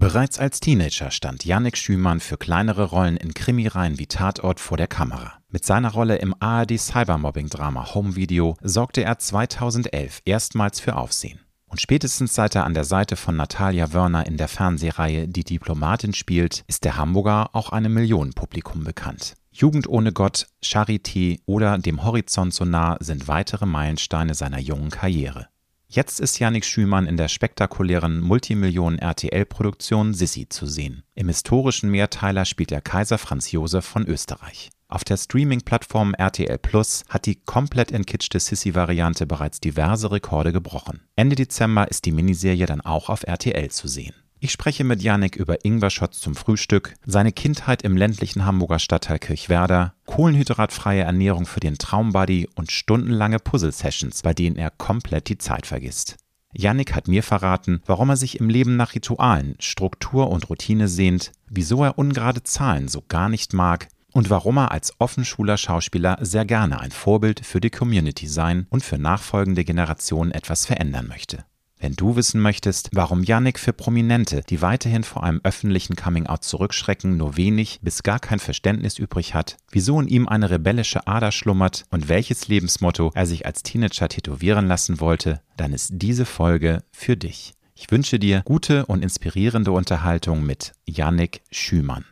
Bereits als Teenager stand Yannick Schümann für kleinere Rollen in Krimireihen wie Tatort vor der Kamera. Mit seiner Rolle im ARD Cybermobbing-Drama Home Video sorgte er 2011 erstmals für Aufsehen. Und spätestens seit er an der Seite von Natalia Wörner in der Fernsehreihe Die Diplomatin spielt, ist der Hamburger auch einem Millionenpublikum bekannt. Jugend ohne Gott, Charité oder dem Horizont so nah sind weitere Meilensteine seiner jungen Karriere. Jetzt ist Yannick Schümann in der spektakulären Multimillionen-RTL-Produktion Sissi zu sehen. Im historischen Mehrteiler spielt er Kaiser Franz Josef von Österreich. Auf der Streaming-Plattform RTL Plus hat die komplett entkitschte Sissy-Variante bereits diverse Rekorde gebrochen. Ende Dezember ist die Miniserie dann auch auf RTL zu sehen. Ich spreche mit Janik über Ingwer-Shots zum Frühstück, seine Kindheit im ländlichen Hamburger Stadtteil Kirchwerder, kohlenhydratfreie Ernährung für den Traumbuddy und stundenlange Puzzle-Sessions, bei denen er komplett die Zeit vergisst. Yannick hat mir verraten, warum er sich im Leben nach Ritualen, Struktur und Routine sehnt, wieso er ungerade Zahlen so gar nicht mag und warum er als offenschuler Schauspieler sehr gerne ein Vorbild für die Community sein und für nachfolgende Generationen etwas verändern möchte. Wenn du wissen möchtest, warum Yannick für Prominente, die weiterhin vor einem öffentlichen Coming-out zurückschrecken, nur wenig bis gar kein Verständnis übrig hat, wieso in ihm eine rebellische Ader schlummert und welches Lebensmotto er sich als Teenager tätowieren lassen wollte, dann ist diese Folge für dich. Ich wünsche dir gute und inspirierende Unterhaltung mit Yannick Schümann.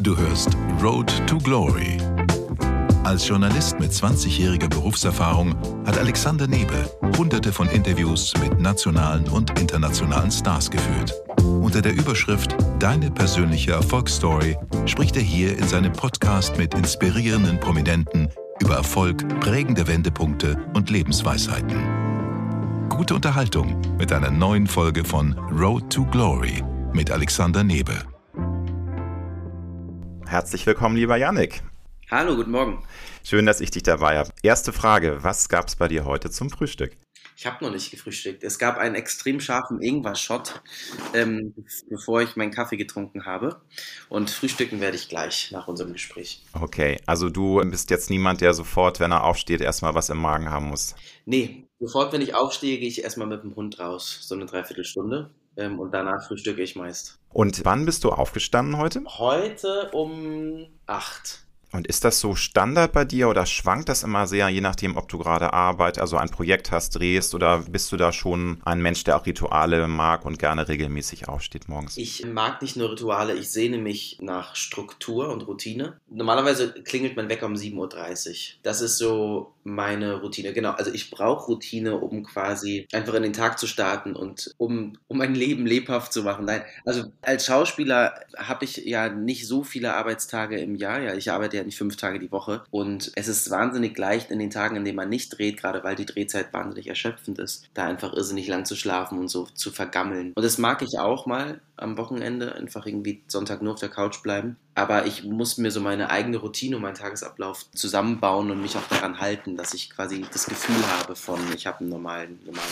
Du hörst Road to Glory als Journalist mit 20-jähriger Berufserfahrung hat Alexander Nebel hunderte von Interviews mit nationalen und internationalen Stars geführt. Unter der Überschrift Deine persönliche Erfolgsstory spricht er hier in seinem Podcast mit inspirierenden Prominenten über Erfolg, prägende Wendepunkte und Lebensweisheiten. Gute Unterhaltung mit einer neuen Folge von Road to Glory mit Alexander Nebel. Herzlich willkommen, lieber Yannick. Hallo, guten Morgen. Schön, dass ich dich dabei habe. Erste Frage, was gab es bei dir heute zum Frühstück? Ich habe noch nicht gefrühstückt. Es gab einen extrem scharfen Ingwer-Shot, ähm, bevor ich meinen Kaffee getrunken habe. Und frühstücken werde ich gleich nach unserem Gespräch. Okay, also du bist jetzt niemand, der sofort, wenn er aufsteht, erstmal was im Magen haben muss. Nee, sofort, wenn ich aufstehe, gehe ich erstmal mit dem Hund raus, so eine Dreiviertelstunde. Ähm, und danach frühstücke ich meist. Und wann bist du aufgestanden heute? Heute um acht. Und ist das so Standard bei dir oder schwankt das immer sehr, je nachdem, ob du gerade Arbeit, also ein Projekt hast, drehst oder bist du da schon ein Mensch, der auch Rituale mag und gerne regelmäßig aufsteht morgens? Ich mag nicht nur Rituale, ich sehne mich nach Struktur und Routine. Normalerweise klingelt mein Wecker um 7.30 Uhr. Das ist so meine Routine. Genau, also ich brauche Routine, um quasi einfach in den Tag zu starten und um, um mein Leben lebhaft zu machen. Nein, also als Schauspieler habe ich ja nicht so viele Arbeitstage im Jahr. Ja, ich arbeite ja nicht fünf Tage die Woche und es ist wahnsinnig leicht in den Tagen, in denen man nicht dreht, gerade weil die Drehzeit wahnsinnig erschöpfend ist, da einfach irrsinnig lang zu schlafen und so zu vergammeln. Und das mag ich auch mal am Wochenende, einfach irgendwie Sonntag nur auf der Couch bleiben. Aber ich muss mir so meine eigene Routine und meinen Tagesablauf zusammenbauen und mich auch daran halten, dass ich quasi das Gefühl habe von, ich habe einen normalen, normalen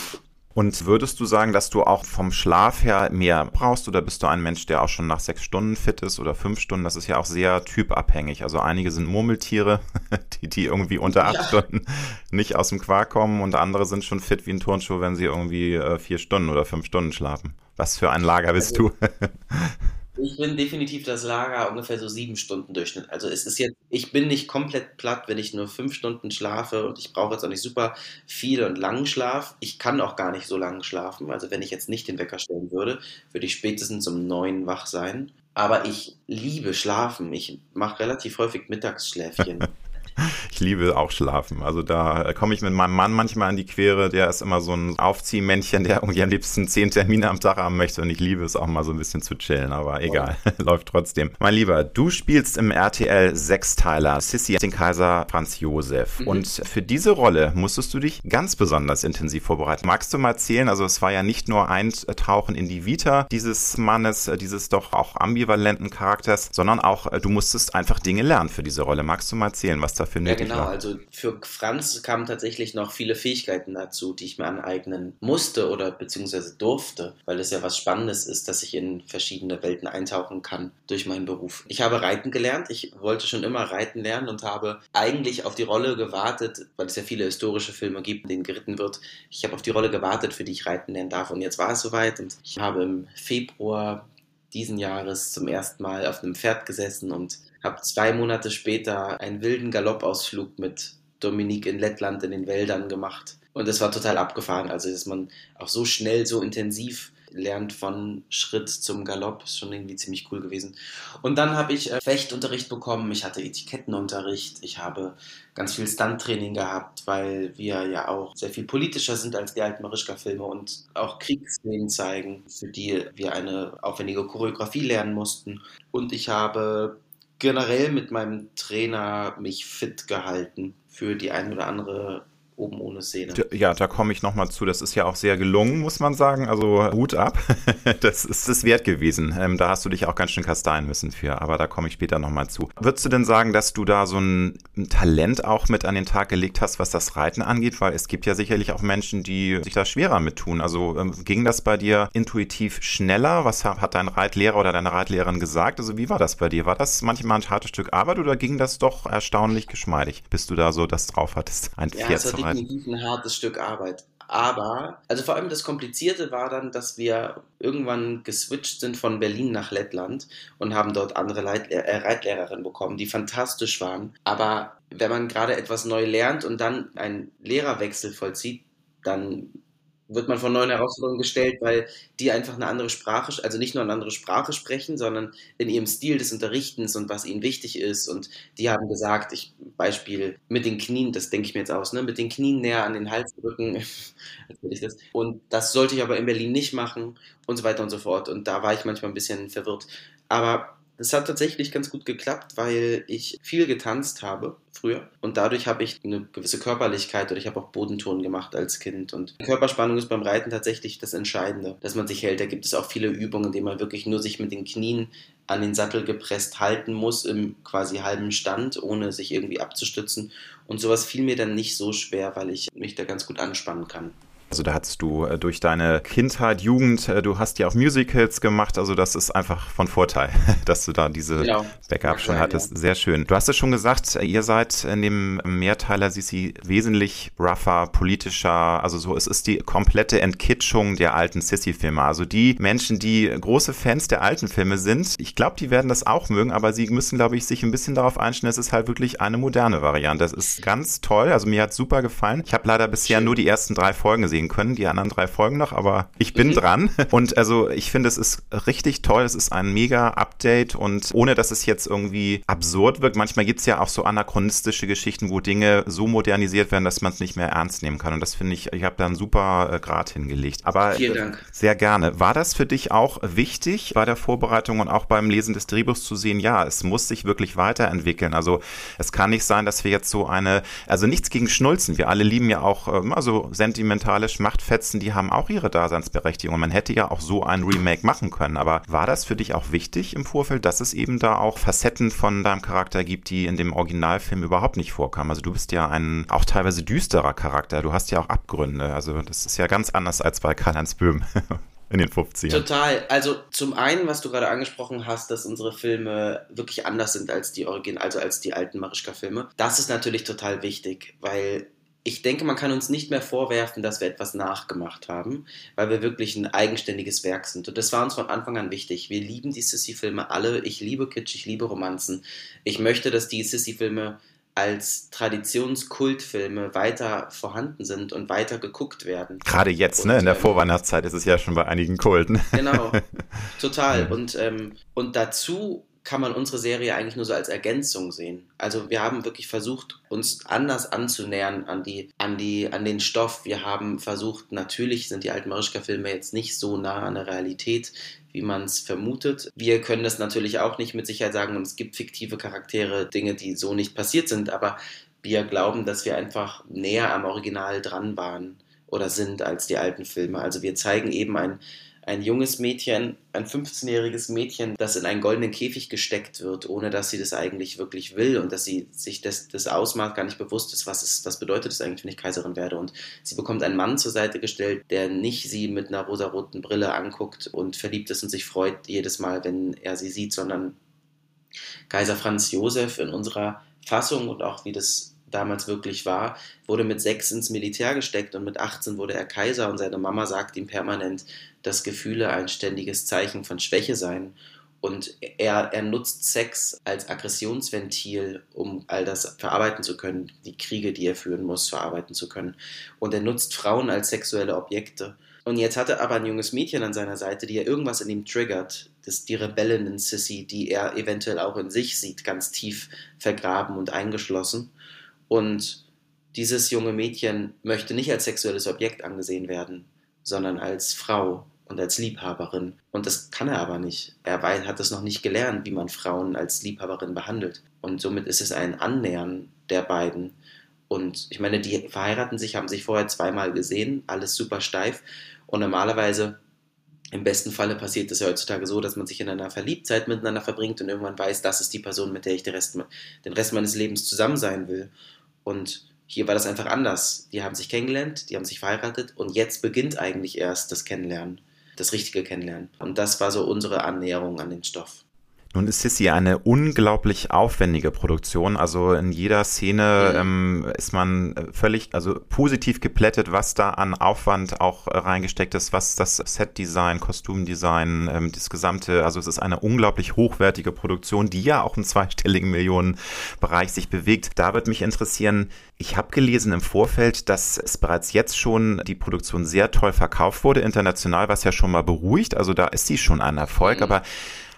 und würdest du sagen, dass du auch vom Schlaf her mehr brauchst oder bist du ein Mensch, der auch schon nach sechs Stunden fit ist oder fünf Stunden? Das ist ja auch sehr typabhängig. Also einige sind Murmeltiere, die, die irgendwie unter acht ja. Stunden nicht aus dem Quark kommen und andere sind schon fit wie ein Turnschuh, wenn sie irgendwie äh, vier Stunden oder fünf Stunden schlafen. Was für ein Lager bist also, du? Ich bin definitiv das Lager ungefähr so sieben Stunden Durchschnitt. Also es ist jetzt, ich bin nicht komplett platt, wenn ich nur fünf Stunden schlafe und ich brauche jetzt auch nicht super viel und langen Schlaf. Ich kann auch gar nicht so lange schlafen. Also wenn ich jetzt nicht den Wecker stellen würde, würde ich spätestens um neun wach sein. Aber ich liebe Schlafen. Ich mache relativ häufig Mittagsschläfchen. ich liebe auch schlafen. Also da komme ich mit meinem Mann manchmal in die Quere. Der ist immer so ein Aufziehmännchen, der irgendwie am liebsten zehn Termine am Tag haben möchte. Und ich liebe es auch mal so ein bisschen zu chillen. Aber egal, läuft trotzdem. Mein Lieber, du spielst im RTL Sechsteiler Sissy, den Kaiser Franz Josef. Mhm. Und für diese Rolle musstest du dich ganz besonders intensiv vorbereiten. Magst du mal erzählen? Also es war ja nicht nur Eintauchen in die Vita dieses Mannes, dieses doch auch ambivalenten Charakters, sondern auch du musstest einfach Dinge lernen für diese Rolle. Magst du mal erzählen, was dafür nötig ja, genau. war. Also für Franz kamen tatsächlich noch viele Fähigkeiten dazu, die ich mir aneignen musste oder beziehungsweise durfte, weil es ja was Spannendes ist, dass ich in verschiedene Welten eintauchen kann durch meinen Beruf. Ich habe Reiten gelernt. Ich wollte schon immer Reiten lernen und habe eigentlich auf die Rolle gewartet, weil es ja viele historische Filme gibt, in denen geritten wird. Ich habe auf die Rolle gewartet, für die ich reiten lernen darf. Und jetzt war es soweit und ich habe im Februar diesen Jahres zum ersten Mal auf einem Pferd gesessen und habe zwei Monate später einen wilden Galoppausflug mit Dominique in Lettland in den Wäldern gemacht. Und es war total abgefahren. Also, dass man auch so schnell, so intensiv lernt von Schritt zum Galopp, ist schon irgendwie ziemlich cool gewesen. Und dann habe ich äh, Fechtunterricht bekommen, ich hatte Etikettenunterricht, ich habe ganz viel Stunttraining gehabt, weil wir ja auch sehr viel politischer sind als die alten Marischka-Filme und auch Kriegsszenen zeigen, für die wir eine aufwendige Choreografie lernen mussten. Und ich habe generell mit meinem Trainer mich fit gehalten für die ein oder andere oben ohne Szene. Ja, da komme ich nochmal zu. Das ist ja auch sehr gelungen, muss man sagen. Also Hut ab. Das ist es wert gewesen. Ähm, da hast du dich auch ganz schön kasteien müssen für. Aber da komme ich später nochmal zu. Würdest du denn sagen, dass du da so ein, Talent auch mit an den Tag gelegt hast, was das Reiten angeht? Weil es gibt ja sicherlich auch Menschen, die sich da schwerer mit tun. Also ähm, ging das bei dir intuitiv schneller? Was hat dein Reitlehrer oder deine Reitlehrerin gesagt? Also wie war das bei dir? War das manchmal ein hartes Stück Arbeit oder ging das doch erstaunlich geschmeidig, bis du da so das drauf hattest, ein ja, Pferd zu reiten? Definitiv ein hartes Stück Arbeit. Aber, also vor allem das Komplizierte war dann, dass wir irgendwann geswitcht sind von Berlin nach Lettland und haben dort andere Leit äh, Reitlehrerinnen bekommen, die fantastisch waren. Aber wenn man gerade etwas neu lernt und dann einen Lehrerwechsel vollzieht, dann wird man vor neuen Herausforderungen gestellt, weil die einfach eine andere Sprache, also nicht nur eine andere Sprache sprechen, sondern in ihrem Stil des Unterrichtens und was ihnen wichtig ist. Und die haben gesagt, ich Beispiel mit den Knien, das denke ich mir jetzt aus, ne, mit den Knien näher an den Hals drücken. Und das sollte ich aber in Berlin nicht machen und so weiter und so fort. Und da war ich manchmal ein bisschen verwirrt. Aber das hat tatsächlich ganz gut geklappt, weil ich viel getanzt habe früher und dadurch habe ich eine gewisse Körperlichkeit oder ich habe auch Bodentouren gemacht als Kind und Körperspannung ist beim Reiten tatsächlich das Entscheidende, dass man sich hält. Da gibt es auch viele Übungen, in denen man wirklich nur sich mit den Knien an den Sattel gepresst halten muss im quasi halben Stand, ohne sich irgendwie abzustützen und sowas fiel mir dann nicht so schwer, weil ich mich da ganz gut anspannen kann. Also da hattest du äh, durch deine Kindheit, Jugend, äh, du hast ja auch Musicals gemacht, also das ist einfach von Vorteil, dass du da diese genau. Backup schon hattest. Ja. Sehr schön. Du hast es schon gesagt, äh, ihr seid in dem Mehrteiler Sisi wesentlich rougher, politischer, also so, es ist die komplette Entkitschung der alten Sissy-Filme. Also die Menschen, die große Fans der alten Filme sind, ich glaube, die werden das auch mögen, aber sie müssen, glaube ich, sich ein bisschen darauf einstellen, es ist halt wirklich eine moderne Variante. Das ist ganz toll, also mir hat super gefallen. Ich habe leider bisher schön. nur die ersten drei Folgen gesehen sehen können, die anderen drei Folgen noch, aber ich bin mhm. dran. Und also ich finde, es ist richtig toll. Es ist ein mega Update und ohne dass es jetzt irgendwie absurd wirkt. Manchmal gibt es ja auch so anachronistische Geschichten, wo Dinge so modernisiert werden, dass man es nicht mehr ernst nehmen kann. Und das finde ich, ich habe da einen super äh, Grad hingelegt. Aber Vielen Dank. Äh, sehr gerne. War das für dich auch wichtig bei der Vorbereitung und auch beim Lesen des Drehbuchs zu sehen, ja, es muss sich wirklich weiterentwickeln. Also es kann nicht sein, dass wir jetzt so eine, also nichts gegen Schnulzen. Wir alle lieben ja auch ähm, also sentimentale Machtfetzen, die haben auch ihre Daseinsberechtigung. Man hätte ja auch so ein Remake machen können. Aber war das für dich auch wichtig im Vorfeld, dass es eben da auch Facetten von deinem Charakter gibt, die in dem Originalfilm überhaupt nicht vorkamen? Also du bist ja ein auch teilweise düsterer Charakter. Du hast ja auch Abgründe. Also das ist ja ganz anders als bei Karl-Heinz Böhm. in den 50ern. Total. Also zum einen, was du gerade angesprochen hast, dass unsere Filme wirklich anders sind als die Origin, also als die alten Marischka-Filme. Das ist natürlich total wichtig, weil ich denke, man kann uns nicht mehr vorwerfen, dass wir etwas nachgemacht haben, weil wir wirklich ein eigenständiges Werk sind. Und das war uns von Anfang an wichtig. Wir lieben die Sissy-Filme alle. Ich liebe Kitsch, ich liebe Romanzen. Ich möchte, dass die Sissy-Filme als Traditionskultfilme weiter vorhanden sind und weiter geguckt werden. Gerade jetzt, und, ne? In der ähm, Vorweihnachtszeit ist es ja schon bei einigen Kulten. Genau, total. Und, ähm, und dazu kann man unsere Serie eigentlich nur so als Ergänzung sehen. Also wir haben wirklich versucht, uns anders anzunähern an die, an die, an den Stoff. Wir haben versucht, natürlich sind die alten Marischka-Filme jetzt nicht so nah an der Realität, wie man es vermutet. Wir können das natürlich auch nicht mit Sicherheit sagen und es gibt fiktive Charaktere, Dinge, die so nicht passiert sind, aber wir glauben, dass wir einfach näher am Original dran waren oder sind als die alten Filme. Also wir zeigen eben ein ein junges Mädchen, ein 15-jähriges Mädchen, das in einen goldenen Käfig gesteckt wird, ohne dass sie das eigentlich wirklich will und dass sie sich das, das Ausmaß gar nicht bewusst ist, was, es, was bedeutet es eigentlich, wenn ich Kaiserin werde. Und sie bekommt einen Mann zur Seite gestellt, der nicht sie mit einer rosaroten Brille anguckt und verliebt ist und sich freut jedes Mal, wenn er sie sieht, sondern Kaiser Franz Josef in unserer Fassung und auch wie das damals wirklich war, wurde mit sechs ins Militär gesteckt und mit 18 wurde er Kaiser und seine Mama sagt ihm permanent, dass Gefühle ein ständiges Zeichen von Schwäche seien. Und er, er nutzt Sex als Aggressionsventil, um all das verarbeiten zu können, die Kriege, die er führen muss, verarbeiten zu können. Und er nutzt Frauen als sexuelle Objekte. Und jetzt hat er aber ein junges Mädchen an seiner Seite, die ja irgendwas in ihm triggert. Das die Rebellin in Sissy, die er eventuell auch in sich sieht, ganz tief vergraben und eingeschlossen. Und dieses junge Mädchen möchte nicht als sexuelles Objekt angesehen werden, sondern als Frau und als Liebhaberin. Und das kann er aber nicht. Er hat es noch nicht gelernt, wie man Frauen als Liebhaberin behandelt. Und somit ist es ein Annähern der beiden. Und ich meine, die verheiraten sich, haben sich vorher zweimal gesehen, alles super steif. Und normalerweise, im besten Falle passiert es ja heutzutage so, dass man sich in einer Verliebtheit miteinander verbringt und irgendwann weiß, das ist die Person, mit der ich den Rest, den Rest meines Lebens zusammen sein will. Und hier war das einfach anders. Die haben sich kennengelernt, die haben sich verheiratet und jetzt beginnt eigentlich erst das Kennenlernen, das richtige Kennenlernen. Und das war so unsere Annäherung an den Stoff. Nun ist Sissy eine unglaublich aufwendige Produktion. Also in jeder Szene mhm. ähm, ist man völlig, also positiv geplättet, was da an Aufwand auch reingesteckt ist, was das Setdesign, Kostümdesign, ähm, das gesamte, also es ist eine unglaublich hochwertige Produktion, die ja auch im zweistelligen Millionenbereich sich bewegt. Da wird mich interessieren, ich habe gelesen im Vorfeld, dass es bereits jetzt schon die Produktion sehr toll verkauft wurde, international, was ja schon mal beruhigt. Also da ist sie schon ein Erfolg, mhm. aber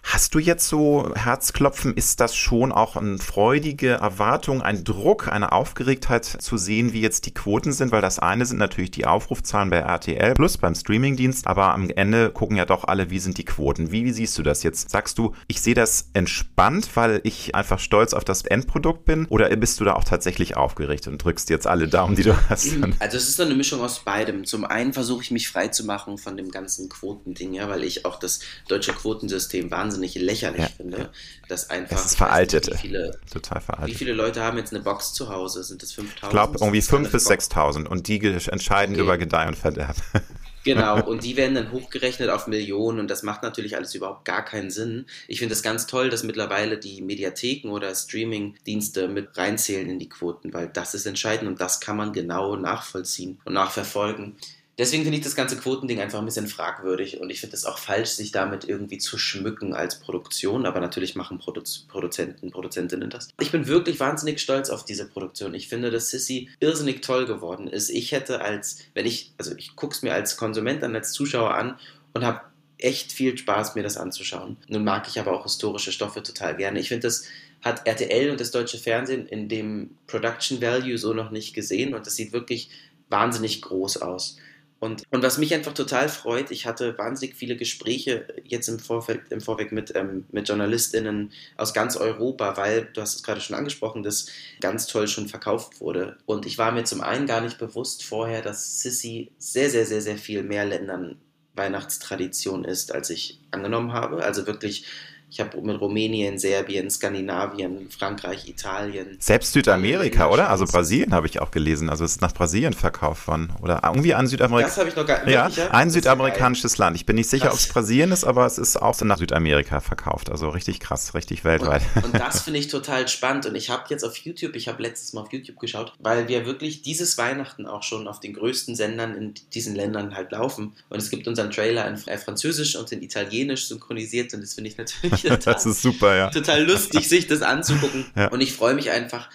Hast du jetzt so Herzklopfen? Ist das schon auch eine freudige Erwartung, ein Druck, eine Aufgeregtheit zu sehen, wie jetzt die Quoten sind? Weil das eine sind natürlich die Aufrufzahlen bei RTL plus beim Streamingdienst, aber am Ende gucken ja doch alle, wie sind die Quoten? Wie, wie siehst du das jetzt? Sagst du, ich sehe das entspannt, weil ich einfach stolz auf das Endprodukt bin? Oder bist du da auch tatsächlich aufgeregt und drückst jetzt alle Daumen, die du hast? Also es ist so eine Mischung aus beidem. Zum einen versuche ich mich frei zu machen von dem ganzen Quotending, ja, weil ich auch das deutsche Quotensystem wahnsinnig wahnsinnig lächerlich ja. finde. Dass einfach. Das ist veraltet. Nicht, wie viele, Total veraltet. Wie viele Leute haben jetzt eine Box zu Hause? Sind das 5000? Ich glaube, irgendwie 5.000 bis 6.000 und die entscheiden okay. über Gedeih und Verderb. Genau, und die werden dann hochgerechnet auf Millionen und das macht natürlich alles überhaupt gar keinen Sinn. Ich finde es ganz toll, dass mittlerweile die Mediatheken oder Streaming-Dienste mit reinzählen in die Quoten, weil das ist entscheidend und das kann man genau nachvollziehen und nachverfolgen. Deswegen finde ich das ganze Quotending einfach ein bisschen fragwürdig und ich finde es auch falsch, sich damit irgendwie zu schmücken als Produktion, aber natürlich machen Produ Produzenten, Produzentinnen das. Ich bin wirklich wahnsinnig stolz auf diese Produktion. Ich finde, dass Sissy irrsinnig toll geworden ist. Ich hätte als, wenn ich, also ich gucke es mir als Konsument an, als Zuschauer an und habe echt viel Spaß, mir das anzuschauen. Nun mag ich aber auch historische Stoffe total gerne. Ich finde, das hat RTL und das deutsche Fernsehen in dem Production Value so noch nicht gesehen und das sieht wirklich wahnsinnig groß aus. Und, und was mich einfach total freut, ich hatte wahnsinnig viele Gespräche jetzt im Vorfeld, im Vorweg mit, ähm, mit JournalistInnen aus ganz Europa, weil, du hast es gerade schon angesprochen, das ganz toll schon verkauft wurde. Und ich war mir zum einen gar nicht bewusst vorher, dass Sissy sehr, sehr, sehr, sehr viel mehr Ländern Weihnachtstradition ist, als ich angenommen habe. Also wirklich ich habe mit Rumänien, Serbien, Skandinavien, Frankreich, Italien. Selbst Südamerika, oder? Also Brasilien habe ich auch gelesen. Also es ist nach Brasilien verkauft worden. Oder irgendwie ein Südamerika. Das habe ich noch gar nicht. Ja, ein südamerikanisches Land. Ich bin nicht sicher, ob es Brasilien ist, aber es ist auch nach Südamerika verkauft. Also richtig krass, richtig weltweit. Und, und das finde ich total spannend. Und ich habe jetzt auf YouTube, ich habe letztes Mal auf YouTube geschaut, weil wir wirklich dieses Weihnachten auch schon auf den größten Sendern in diesen Ländern halt laufen. Und es gibt unseren Trailer in Französisch und in Italienisch synchronisiert. Und das finde ich natürlich total, das ist super, ja. Total lustig, sich das anzugucken. Ja. Und ich freue mich einfach,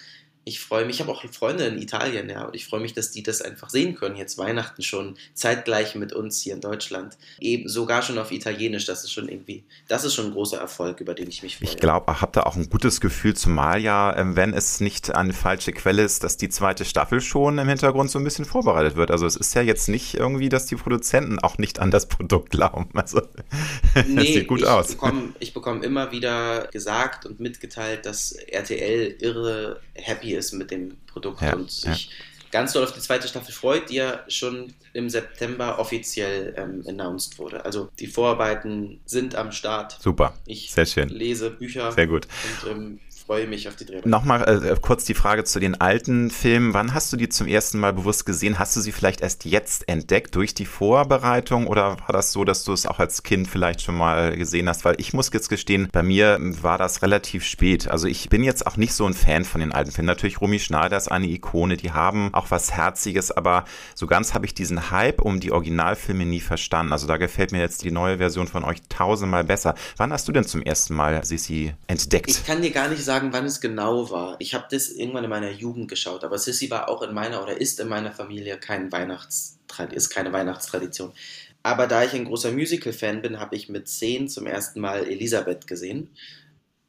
ich freue mich, ich habe auch Freunde in Italien, ja, und ich freue mich, dass die das einfach sehen können, jetzt Weihnachten schon, zeitgleich mit uns hier in Deutschland. Eben sogar schon auf Italienisch, das ist schon irgendwie, das ist schon ein großer Erfolg, über den ich mich freue. Ich glaube, habt da auch ein gutes Gefühl, zumal ja, ähm, wenn es nicht eine falsche Quelle ist, dass die zweite Staffel schon im Hintergrund so ein bisschen vorbereitet wird. Also es ist ja jetzt nicht irgendwie, dass die Produzenten auch nicht an das Produkt glauben. Also nee, sieht gut ich aus. Bekomme, ich bekomme immer wieder gesagt und mitgeteilt, dass RTL irre happy ist mit dem Produkt ja, und sich ganz doll auf die zweite Staffel freut, die ja schon im September offiziell ähm, announced wurde. Also die Vorarbeiten sind am Start. Super. Ich Sehr schön. lese Bücher. Sehr gut. Und ähm, freue mich auf die Dreharbeit. Nochmal äh, kurz die Frage zu den alten Filmen. Wann hast du die zum ersten Mal bewusst gesehen? Hast du sie vielleicht erst jetzt entdeckt durch die Vorbereitung oder war das so, dass du es auch als Kind vielleicht schon mal gesehen hast? Weil ich muss jetzt gestehen, bei mir war das relativ spät. Also ich bin jetzt auch nicht so ein Fan von den alten Filmen. Natürlich Romy Schneider ist eine Ikone, die haben auch was Herziges, aber so ganz habe ich diesen Hype um die Originalfilme nie verstanden. Also da gefällt mir jetzt die neue Version von euch tausendmal besser. Wann hast du denn zum ersten Mal Sissi entdeckt? Ich kann dir gar nicht sagen, wann es genau war. Ich habe das irgendwann in meiner Jugend geschaut, aber Sissy war auch in meiner oder ist in meiner Familie kein Weihnachts ist keine Weihnachtstradition. Aber da ich ein großer Musical-Fan bin, habe ich mit zehn zum ersten Mal Elisabeth gesehen.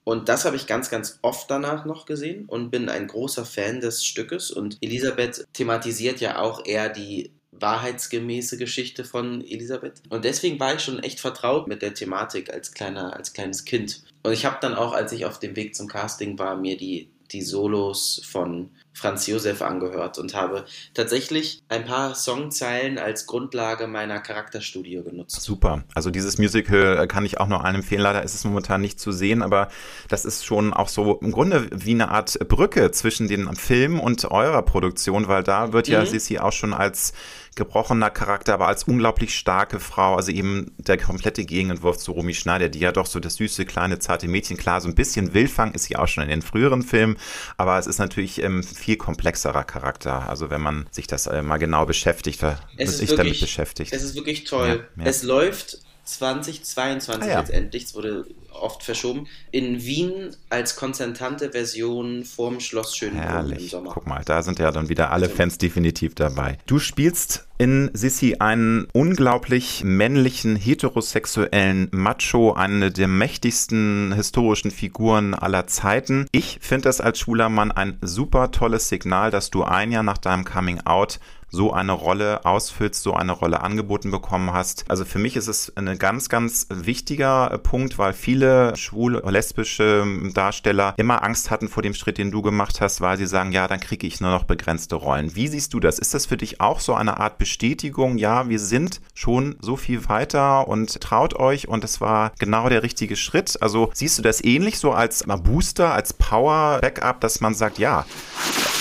Und das habe ich ganz, ganz oft danach noch gesehen und bin ein großer Fan des Stückes. Und Elisabeth thematisiert ja auch eher die wahrheitsgemäße Geschichte von Elisabeth. Und deswegen war ich schon echt vertraut mit der Thematik als, kleiner, als kleines Kind. Und ich habe dann auch, als ich auf dem Weg zum Casting war, mir die, die Solos von Franz Josef angehört und habe tatsächlich ein paar Songzeilen als Grundlage meiner Charakterstudie genutzt. Super. Also dieses Musical kann ich auch nur allen empfehlen. Leider ist es momentan nicht zu sehen, aber das ist schon auch so im Grunde wie eine Art Brücke zwischen den Film und eurer Produktion, weil da wird ja mhm. Sissi auch schon als gebrochener Charakter, aber als unglaublich starke Frau, also eben der komplette Gegenentwurf zu Romy Schneider, die ja doch so das süße, kleine, zarte Mädchen, klar, so ein bisschen Wildfang ist sie auch schon in den früheren Filmen, aber es ist natürlich ähm, viel komplexerer Charakter, also wenn man sich das äh, mal genau beschäftigt, da es ist ich wirklich, damit beschäftigt. Es ist wirklich toll. Ja, ja. Es läuft 2022 ah, ja. letztendlich, es wurde oft verschoben, in Wien als konzertante Version vorm Schloss Schönbrunn im Sommer. Guck mal, da sind ja dann wieder alle also, Fans definitiv dabei. Du spielst in Sissy einen unglaublich männlichen, heterosexuellen Macho, eine der mächtigsten historischen Figuren aller Zeiten. Ich finde das als schwuler Mann ein super tolles Signal, dass du ein Jahr nach deinem Coming Out so eine Rolle ausfüllst, so eine Rolle angeboten bekommen hast. Also für mich ist es ein ganz, ganz wichtiger Punkt, weil viele schwule, lesbische Darsteller immer Angst hatten vor dem Schritt, den du gemacht hast, weil sie sagen, ja, dann kriege ich nur noch begrenzte Rollen. Wie siehst du das? Ist das für dich auch so eine Art Bestätigung? Ja, wir sind schon so viel weiter und traut euch und es war genau der richtige Schritt. Also siehst du das ähnlich so als Booster, als Power Backup, dass man sagt, ja,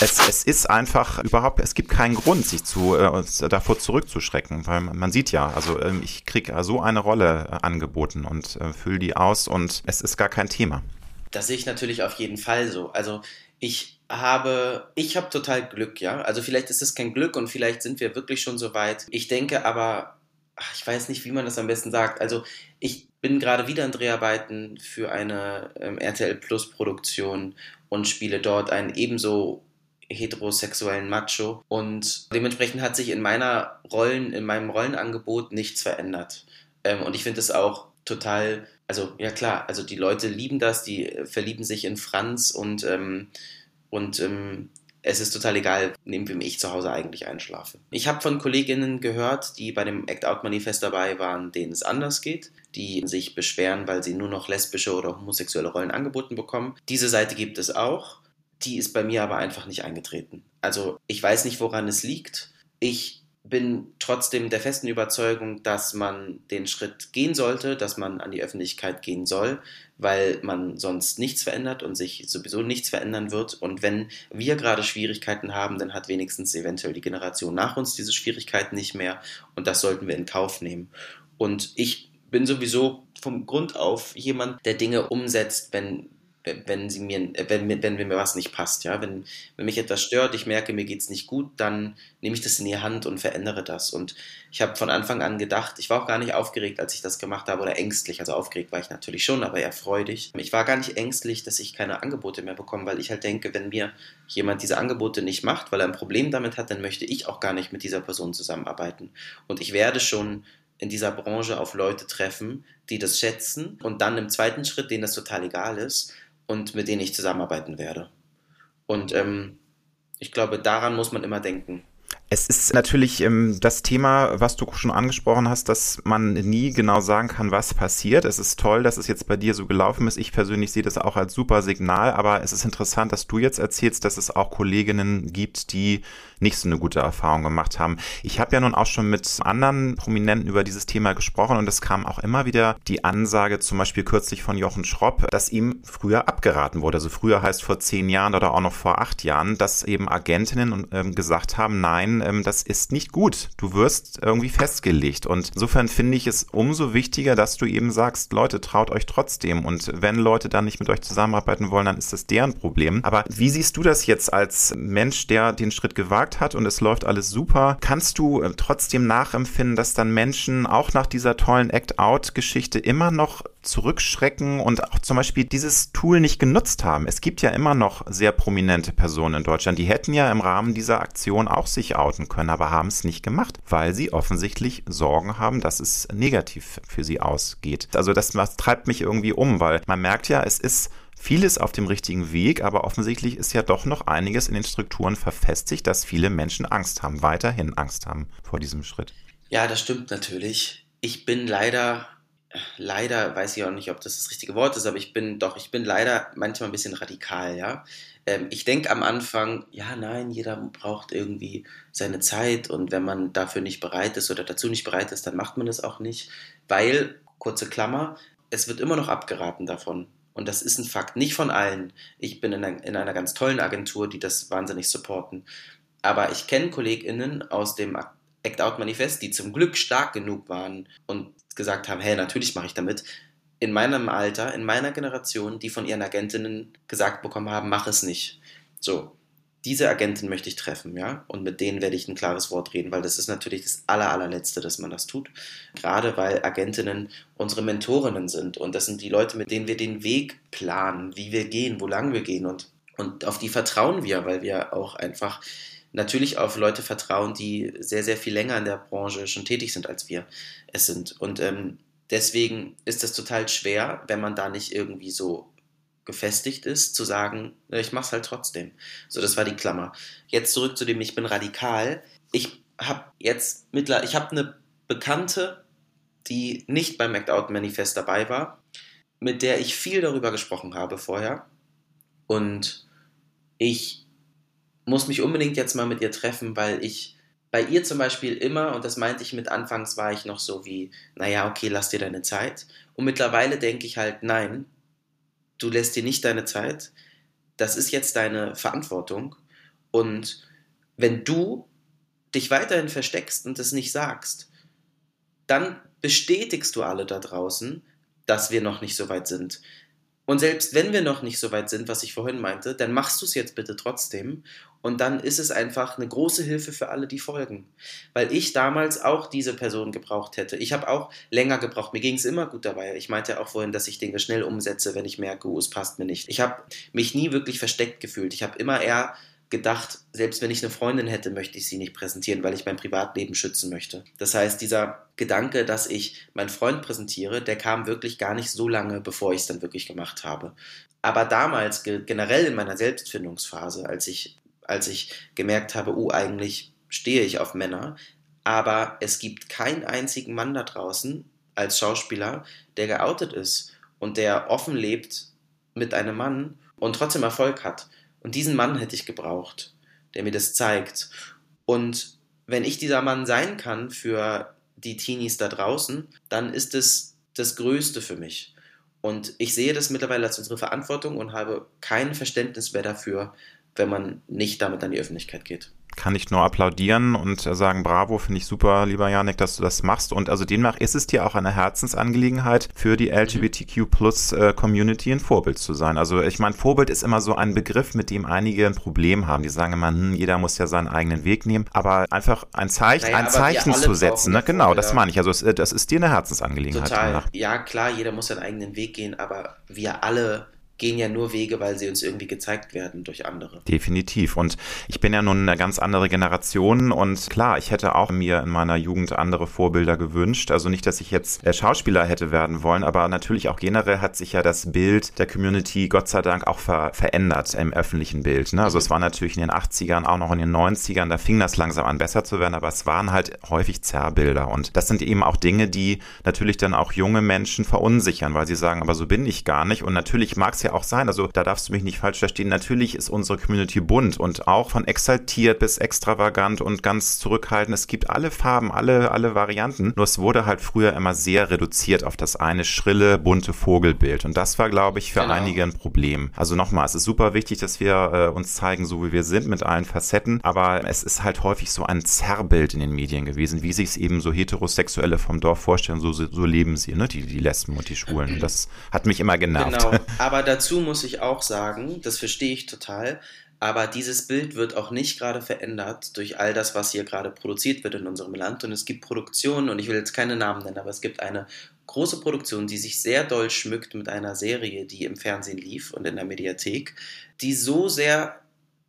es, es ist einfach überhaupt, es gibt keinen Grund, sich zu, äh, davor zurückzuschrecken, weil man, sieht ja, also ähm, ich kriege so eine Rolle äh, angeboten und äh, fülle die aus und es ist gar kein Thema. Das sehe ich natürlich auf jeden Fall so. Also ich habe, ich habe total Glück, ja. Also vielleicht ist es kein Glück und vielleicht sind wir wirklich schon so weit. Ich denke aber, ach, ich weiß nicht, wie man das am besten sagt. Also ich bin gerade wieder in Dreharbeiten für eine ähm, RTL Plus Produktion und spiele dort einen ebenso heterosexuellen Macho. Und dementsprechend hat sich in meiner Rollen, in meinem Rollenangebot nichts verändert. Ähm, und ich finde es auch total, also ja klar, also die Leute lieben das, die verlieben sich in Franz und, ähm, und ähm, es ist total egal, neben wem ich zu Hause eigentlich einschlafe. Ich habe von Kolleginnen gehört, die bei dem Act Out Manifest dabei waren, denen es anders geht, die sich beschweren, weil sie nur noch lesbische oder homosexuelle Rollen angeboten bekommen. Diese Seite gibt es auch. Die ist bei mir aber einfach nicht eingetreten. Also ich weiß nicht, woran es liegt. Ich bin trotzdem der festen Überzeugung, dass man den Schritt gehen sollte, dass man an die Öffentlichkeit gehen soll, weil man sonst nichts verändert und sich sowieso nichts verändern wird. Und wenn wir gerade Schwierigkeiten haben, dann hat wenigstens eventuell die Generation nach uns diese Schwierigkeiten nicht mehr und das sollten wir in Kauf nehmen. Und ich bin sowieso vom Grund auf jemand, der Dinge umsetzt, wenn wenn sie mir, wenn, wenn, wenn mir was nicht passt, ja, wenn, wenn mich etwas stört, ich merke, mir geht es nicht gut, dann nehme ich das in die Hand und verändere das. Und ich habe von Anfang an gedacht, ich war auch gar nicht aufgeregt, als ich das gemacht habe, oder ängstlich. Also aufgeregt war ich natürlich schon, aber eher freudig. Ich war gar nicht ängstlich, dass ich keine Angebote mehr bekomme, weil ich halt denke, wenn mir jemand diese Angebote nicht macht, weil er ein Problem damit hat, dann möchte ich auch gar nicht mit dieser Person zusammenarbeiten. Und ich werde schon in dieser Branche auf Leute treffen, die das schätzen und dann im zweiten Schritt, denen das total egal ist, und mit denen ich zusammenarbeiten werde. Und ähm, ich glaube, daran muss man immer denken. Es ist natürlich ähm, das Thema, was du schon angesprochen hast, dass man nie genau sagen kann, was passiert. Es ist toll, dass es jetzt bei dir so gelaufen ist. Ich persönlich sehe das auch als super Signal, aber es ist interessant, dass du jetzt erzählst, dass es auch Kolleginnen gibt, die nicht so eine gute Erfahrung gemacht haben. Ich habe ja nun auch schon mit anderen Prominenten über dieses Thema gesprochen und es kam auch immer wieder die Ansage, zum Beispiel kürzlich von Jochen Schropp, dass ihm früher abgeraten wurde. Also früher heißt vor zehn Jahren oder auch noch vor acht Jahren, dass eben Agentinnen ähm, gesagt haben, nein, ähm, das ist nicht gut. Du wirst irgendwie festgelegt. Und insofern finde ich es umso wichtiger, dass du eben sagst, Leute, traut euch trotzdem. Und wenn Leute dann nicht mit euch zusammenarbeiten wollen, dann ist das deren Problem. Aber wie siehst du das jetzt als Mensch, der den Schritt gewagt hat und es läuft alles super? Kannst du äh, trotzdem nachempfinden, dass dann Menschen auch nach dieser tollen Act-Out-Geschichte immer noch zurückschrecken und auch zum Beispiel dieses Tool nicht genutzt haben. Es gibt ja immer noch sehr prominente Personen in Deutschland, die hätten ja im Rahmen dieser Aktion auch sich outen können, aber haben es nicht gemacht, weil sie offensichtlich Sorgen haben, dass es negativ für sie ausgeht. Also das, das treibt mich irgendwie um, weil man merkt ja, es ist vieles auf dem richtigen Weg, aber offensichtlich ist ja doch noch einiges in den Strukturen verfestigt, dass viele Menschen Angst haben, weiterhin Angst haben vor diesem Schritt. Ja, das stimmt natürlich. Ich bin leider leider, weiß ich auch nicht, ob das das richtige Wort ist, aber ich bin doch, ich bin leider manchmal ein bisschen radikal, ja. Ähm, ich denke am Anfang, ja, nein, jeder braucht irgendwie seine Zeit und wenn man dafür nicht bereit ist oder dazu nicht bereit ist, dann macht man es auch nicht, weil, kurze Klammer, es wird immer noch abgeraten davon. Und das ist ein Fakt, nicht von allen. Ich bin in einer, in einer ganz tollen Agentur, die das wahnsinnig supporten. Aber ich kenne KollegInnen aus dem Act Out Manifest, die zum Glück stark genug waren und gesagt haben, hey, natürlich mache ich damit. In meinem Alter, in meiner Generation, die von ihren Agentinnen gesagt bekommen haben, mach es nicht. So, diese Agentin möchte ich treffen, ja, und mit denen werde ich ein klares Wort reden, weil das ist natürlich das aller, allerletzte, dass man das tut. Gerade weil Agentinnen unsere Mentorinnen sind und das sind die Leute, mit denen wir den Weg planen, wie wir gehen, wo lang wir gehen und, und auf die vertrauen wir, weil wir auch einfach natürlich auf Leute vertrauen, die sehr, sehr viel länger in der Branche schon tätig sind als wir es sind. Und ähm, deswegen ist es total schwer, wenn man da nicht irgendwie so gefestigt ist, zu sagen, ich mache es halt trotzdem. So, das war die Klammer. Jetzt zurück zu dem, ich bin radikal. Ich habe jetzt mittler, ich habe eine Bekannte, die nicht beim Act Manifest dabei war, mit der ich viel darüber gesprochen habe vorher. Und ich muss mich unbedingt jetzt mal mit ihr treffen, weil ich bei ihr zum Beispiel immer, und das meinte ich mit Anfangs, war ich noch so wie, naja, okay, lass dir deine Zeit. Und mittlerweile denke ich halt, nein, du lässt dir nicht deine Zeit. Das ist jetzt deine Verantwortung. Und wenn du dich weiterhin versteckst und es nicht sagst, dann bestätigst du alle da draußen, dass wir noch nicht so weit sind. Und selbst wenn wir noch nicht so weit sind, was ich vorhin meinte, dann machst du es jetzt bitte trotzdem. Und dann ist es einfach eine große Hilfe für alle, die folgen. Weil ich damals auch diese Person gebraucht hätte. Ich habe auch länger gebraucht. Mir ging es immer gut dabei. Ich meinte auch vorhin, dass ich Dinge schnell umsetze, wenn ich merke, oh, es passt mir nicht. Ich habe mich nie wirklich versteckt gefühlt. Ich habe immer eher gedacht, selbst wenn ich eine Freundin hätte, möchte ich sie nicht präsentieren, weil ich mein Privatleben schützen möchte. Das heißt, dieser Gedanke, dass ich meinen Freund präsentiere, der kam wirklich gar nicht so lange, bevor ich es dann wirklich gemacht habe. Aber damals, generell in meiner Selbstfindungsphase, als ich, als ich gemerkt habe, oh, eigentlich stehe ich auf Männer, aber es gibt keinen einzigen Mann da draußen als Schauspieler, der geoutet ist und der offen lebt mit einem Mann und trotzdem Erfolg hat. Und diesen Mann hätte ich gebraucht, der mir das zeigt. Und wenn ich dieser Mann sein kann für die Teenies da draußen, dann ist es das Größte für mich. Und ich sehe das mittlerweile als unsere Verantwortung und habe kein Verständnis mehr dafür, wenn man nicht damit an die Öffentlichkeit geht kann ich nur applaudieren und sagen, bravo, finde ich super, lieber Janik, dass du das machst. Und also demnach ist es dir auch eine Herzensangelegenheit, für die LGBTQ Plus äh, Community ein Vorbild zu sein. Also ich meine, Vorbild ist immer so ein Begriff, mit dem einige ein Problem haben. Die sagen immer, hm, jeder muss ja seinen eigenen Weg nehmen. Aber einfach ein Zeichen, naja, ein Zeichen zu setzen, ne? genau, das meine ich. Also es, das ist dir eine Herzensangelegenheit. Total. Ja, klar, jeder muss seinen eigenen Weg gehen, aber wir alle gehen ja nur Wege, weil sie uns irgendwie gezeigt werden durch andere. Definitiv. Und ich bin ja nun eine ganz andere Generation und klar, ich hätte auch mir in meiner Jugend andere Vorbilder gewünscht. Also nicht, dass ich jetzt Schauspieler hätte werden wollen, aber natürlich auch generell hat sich ja das Bild der Community Gott sei Dank auch ver verändert im öffentlichen Bild. Ne? Also es war natürlich in den 80ern, auch noch in den 90ern, da fing das langsam an besser zu werden, aber es waren halt häufig Zerrbilder. Und das sind eben auch Dinge, die natürlich dann auch junge Menschen verunsichern, weil sie sagen, aber so bin ich gar nicht. Und natürlich mag es ja auch sein, also da darfst du mich nicht falsch verstehen, natürlich ist unsere Community bunt und auch von exaltiert bis extravagant und ganz zurückhaltend. Es gibt alle Farben, alle, alle Varianten. Nur es wurde halt früher immer sehr reduziert auf das eine schrille, bunte Vogelbild. Und das war, glaube ich, für genau. einige ein Problem. Also nochmal, es ist super wichtig, dass wir äh, uns zeigen, so wie wir sind, mit allen Facetten. Aber es ist halt häufig so ein Zerrbild in den Medien gewesen, wie sich es eben so Heterosexuelle vom Dorf vorstellen, so, so leben sie, ne? die, die Lesben und die Schwulen. Das hat mich immer genervt. Genau, aber dazu muss ich auch sagen, das verstehe ich total, aber dieses Bild wird auch nicht gerade verändert durch all das, was hier gerade produziert wird in unserem Land. Und es gibt Produktionen, und ich will jetzt keine Namen nennen, aber es gibt eine große Produktion, die sich sehr doll schmückt mit einer Serie, die im Fernsehen lief und in der Mediathek, die so sehr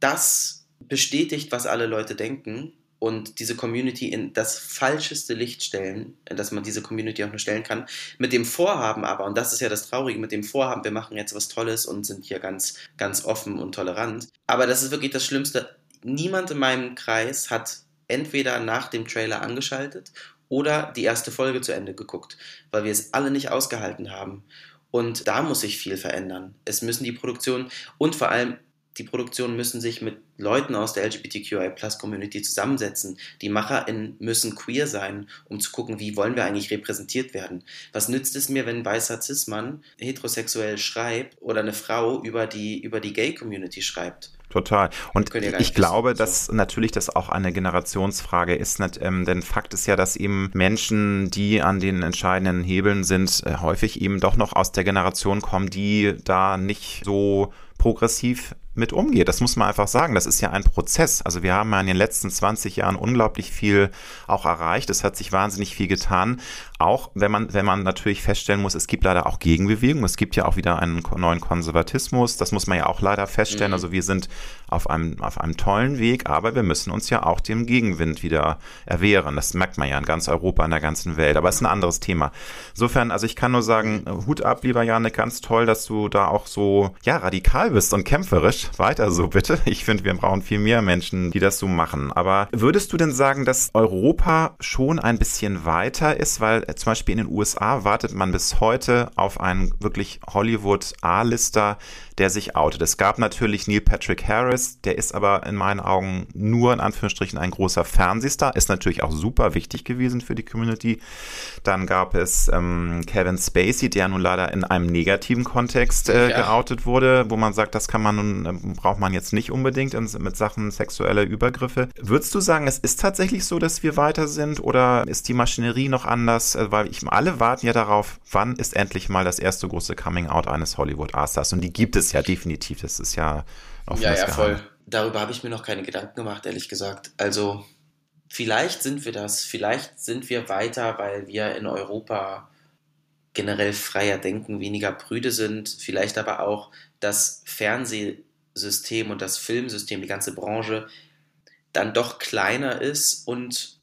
das bestätigt, was alle Leute denken, und diese Community in das falscheste Licht stellen, dass man diese Community auch nur stellen kann. Mit dem Vorhaben aber, und das ist ja das Traurige, mit dem Vorhaben, wir machen jetzt was Tolles und sind hier ganz, ganz offen und tolerant. Aber das ist wirklich das Schlimmste. Niemand in meinem Kreis hat entweder nach dem Trailer angeschaltet oder die erste Folge zu Ende geguckt, weil wir es alle nicht ausgehalten haben. Und da muss sich viel verändern. Es müssen die Produktionen und vor allem die Produktionen müssen sich mit Leuten aus der LGBTQI-Plus-Community zusammensetzen. Die MacherInnen müssen queer sein, um zu gucken, wie wollen wir eigentlich repräsentiert werden. Was nützt es mir, wenn ein weißer Cis-Mann heterosexuell schreibt oder eine Frau über die, über die Gay-Community schreibt? Total. Und ich glaube, dass so. natürlich das auch eine Generationsfrage ist, nicht, ähm, denn Fakt ist ja, dass eben Menschen, die an den entscheidenden Hebeln sind, äh, häufig eben doch noch aus der Generation kommen, die da nicht so progressiv mit umgeht. Das muss man einfach sagen. Das ist ja ein Prozess. Also wir haben ja in den letzten 20 Jahren unglaublich viel auch erreicht. Es hat sich wahnsinnig viel getan. Auch wenn man, wenn man natürlich feststellen muss, es gibt leider auch Gegenbewegungen. Es gibt ja auch wieder einen neuen Konservatismus. Das muss man ja auch leider feststellen. Mhm. Also wir sind auf einem, auf einem tollen Weg, aber wir müssen uns ja auch dem Gegenwind wieder erwehren. Das merkt man ja in ganz Europa, in der ganzen Welt. Aber es ist ein anderes Thema. Insofern, also ich kann nur sagen, Hut ab, lieber Janik, ganz toll, dass du da auch so, ja, radikal bist und kämpferisch. Weiter so bitte. Ich finde, wir brauchen viel mehr Menschen, die das so machen. Aber würdest du denn sagen, dass Europa schon ein bisschen weiter ist? Weil zum Beispiel in den USA wartet man bis heute auf einen wirklich Hollywood A-Lister, der sich outet. Es gab natürlich Neil Patrick Harris, der ist aber in meinen Augen nur in Anführungsstrichen ein großer Fernsehstar, ist natürlich auch super wichtig gewesen für die Community. Dann gab es ähm, Kevin Spacey, der nun leider in einem negativen Kontext äh, ja. geoutet wurde, wo man sagt, das kann man nun, äh, braucht man jetzt nicht unbedingt in, mit Sachen sexueller Übergriffe. Würdest du sagen, es ist tatsächlich so, dass wir weiter sind oder ist die Maschinerie noch anders? Äh, weil ich, alle warten ja darauf, wann ist endlich mal das erste große Coming-out eines Hollywood-A-Stars und die gibt es ja definitiv. Das ist ja auch Ja, ja, voll. Darüber habe ich mir noch keine Gedanken gemacht, ehrlich gesagt. Also, vielleicht sind wir das. Vielleicht sind wir weiter, weil wir in Europa generell freier denken, weniger prüde sind. Vielleicht aber auch das Fernsehsystem und das Filmsystem, die ganze Branche dann doch kleiner ist und,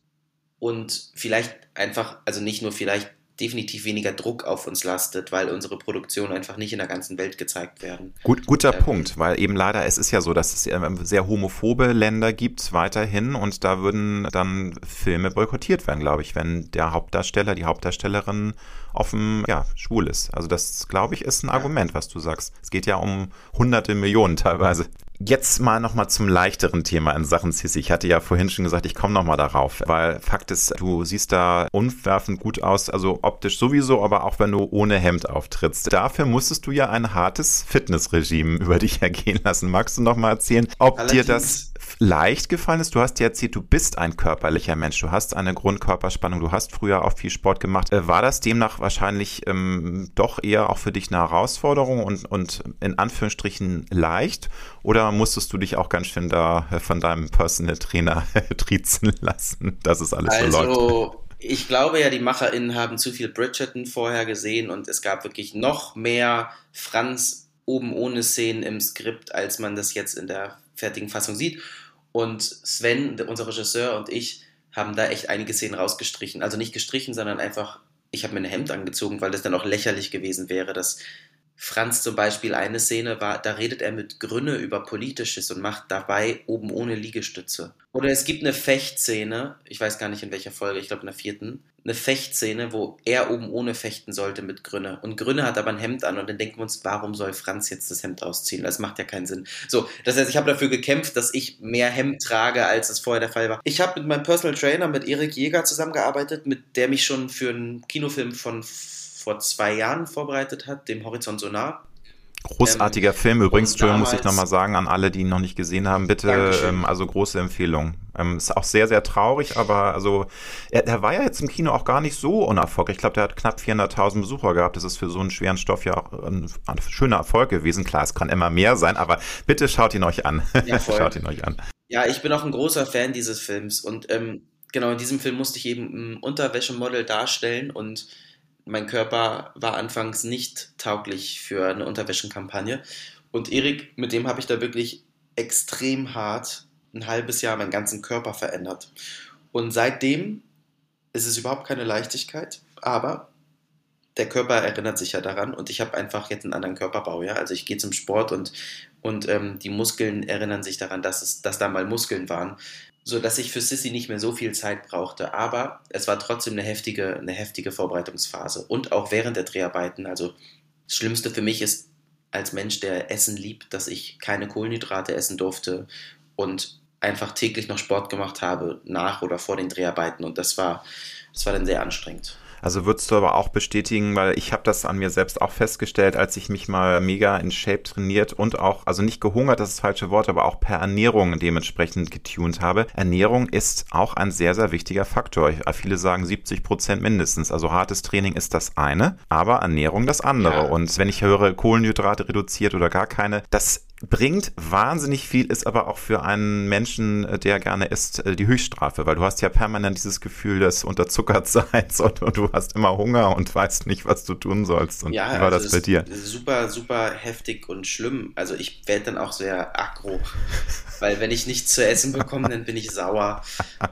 und vielleicht einfach, also nicht nur vielleicht definitiv weniger Druck auf uns lastet, weil unsere Produktionen einfach nicht in der ganzen Welt gezeigt werden. Gut, guter ähm, Punkt, weil eben leider es ist ja so, dass es sehr homophobe Länder gibt weiterhin und da würden dann Filme boykottiert werden, glaube ich, wenn der Hauptdarsteller, die Hauptdarstellerin offen ja, schwul ist. Also das, glaube ich, ist ein ja. Argument, was du sagst. Es geht ja um hunderte Millionen teilweise. Jetzt mal nochmal zum leichteren Thema in Sachen Sissy. Ich hatte ja vorhin schon gesagt, ich komme nochmal darauf, weil Fakt ist, du siehst da unwerfend gut aus, also optisch sowieso, aber auch wenn du ohne Hemd auftrittst. Dafür musstest du ja ein hartes Fitnessregime über dich ergehen lassen. Magst du nochmal erzählen, ob Allerdings. dir das leicht gefallen ist? Du hast dir erzählt, du bist ein körperlicher Mensch, du hast eine Grundkörperspannung, du hast früher auch viel Sport gemacht. Äh, war das demnach wahrscheinlich ähm, doch eher auch für dich eine Herausforderung und, und in Anführungsstrichen leicht? Oder musstest du dich auch ganz schön da äh, von deinem Personal Trainer trizen lassen, dass es alles also, so läuft? Also, ich glaube ja, die MacherInnen haben zu viel Bridgerton vorher gesehen und es gab wirklich noch mehr Franz oben ohne Szenen im Skript, als man das jetzt in der fertigen Fassung sieht. Und Sven, unser Regisseur und ich haben da echt einige Szenen rausgestrichen. Also nicht gestrichen, sondern einfach, ich habe mir ein Hemd angezogen, weil das dann auch lächerlich gewesen wäre, dass Franz zum Beispiel eine Szene war, da redet er mit Grünne über Politisches und macht dabei oben ohne Liegestütze. Oder es gibt eine Fechtszene, ich weiß gar nicht in welcher Folge, ich glaube in der vierten, eine Fechtszene, wo er oben ohne fechten sollte mit Grünne. Und Grünne hat aber ein Hemd an und dann denken wir uns, warum soll Franz jetzt das Hemd ausziehen? Das macht ja keinen Sinn. So, das heißt, ich habe dafür gekämpft, dass ich mehr Hemd trage, als es vorher der Fall war. Ich habe mit meinem Personal Trainer, mit Erik Jäger zusammengearbeitet, mit der mich schon für einen Kinofilm von vor zwei Jahren vorbereitet hat, dem Horizont Sonar. Großartiger ähm, Film übrigens, Entschuldigung, muss ich nochmal sagen an alle, die ihn noch nicht gesehen haben, bitte, ähm, also große Empfehlung. Ähm, ist auch sehr, sehr traurig, aber also er, er, war ja jetzt im Kino auch gar nicht so unerfolgreich. Ich glaube, der hat knapp 400.000 Besucher gehabt. Das ist für so einen schweren Stoff ja auch ein, ein, schöner Erfolg gewesen. Klar, es kann immer mehr sein, aber bitte schaut ihn euch an. Ja, schaut ihn euch an. Ja, ich bin auch ein großer Fan dieses Films und ähm, genau in diesem Film musste ich eben ein Unterwäschemodel darstellen und mein Körper war anfangs nicht tauglich für eine Unterwäschenkampagne. Und Erik, mit dem habe ich da wirklich extrem hart ein halbes Jahr meinen ganzen Körper verändert. Und seitdem ist es überhaupt keine Leichtigkeit, aber der Körper erinnert sich ja daran und ich habe einfach jetzt einen anderen Körperbau, ja. Also ich gehe zum Sport und, und ähm, die Muskeln erinnern sich daran, dass, es, dass da mal Muskeln waren so dass ich für Sissy nicht mehr so viel Zeit brauchte. Aber es war trotzdem eine heftige, eine heftige Vorbereitungsphase. Und auch während der Dreharbeiten. Also das Schlimmste für mich ist als Mensch, der Essen liebt, dass ich keine Kohlenhydrate essen durfte und einfach täglich noch Sport gemacht habe, nach oder vor den Dreharbeiten. Und das war, das war dann sehr anstrengend. Also würdest du aber auch bestätigen, weil ich habe das an mir selbst auch festgestellt, als ich mich mal mega in Shape trainiert und auch, also nicht gehungert, das ist das falsche Wort, aber auch per Ernährung dementsprechend getuned habe. Ernährung ist auch ein sehr, sehr wichtiger Faktor. Viele sagen 70 Prozent mindestens. Also hartes Training ist das eine, aber Ernährung das andere. Ja. Und wenn ich höre, Kohlenhydrate reduziert oder gar keine, das bringt wahnsinnig viel, ist aber auch für einen Menschen, äh, der gerne isst, äh, die Höchststrafe, weil du hast ja permanent dieses Gefühl des Unterzuckertseins und, und du hast immer Hunger und weißt nicht, was du tun sollst. Und ja, wie war also das bei dir? Super, super heftig und schlimm. Also ich werde dann auch sehr aggro, weil wenn ich nichts zu essen bekomme, dann bin ich sauer.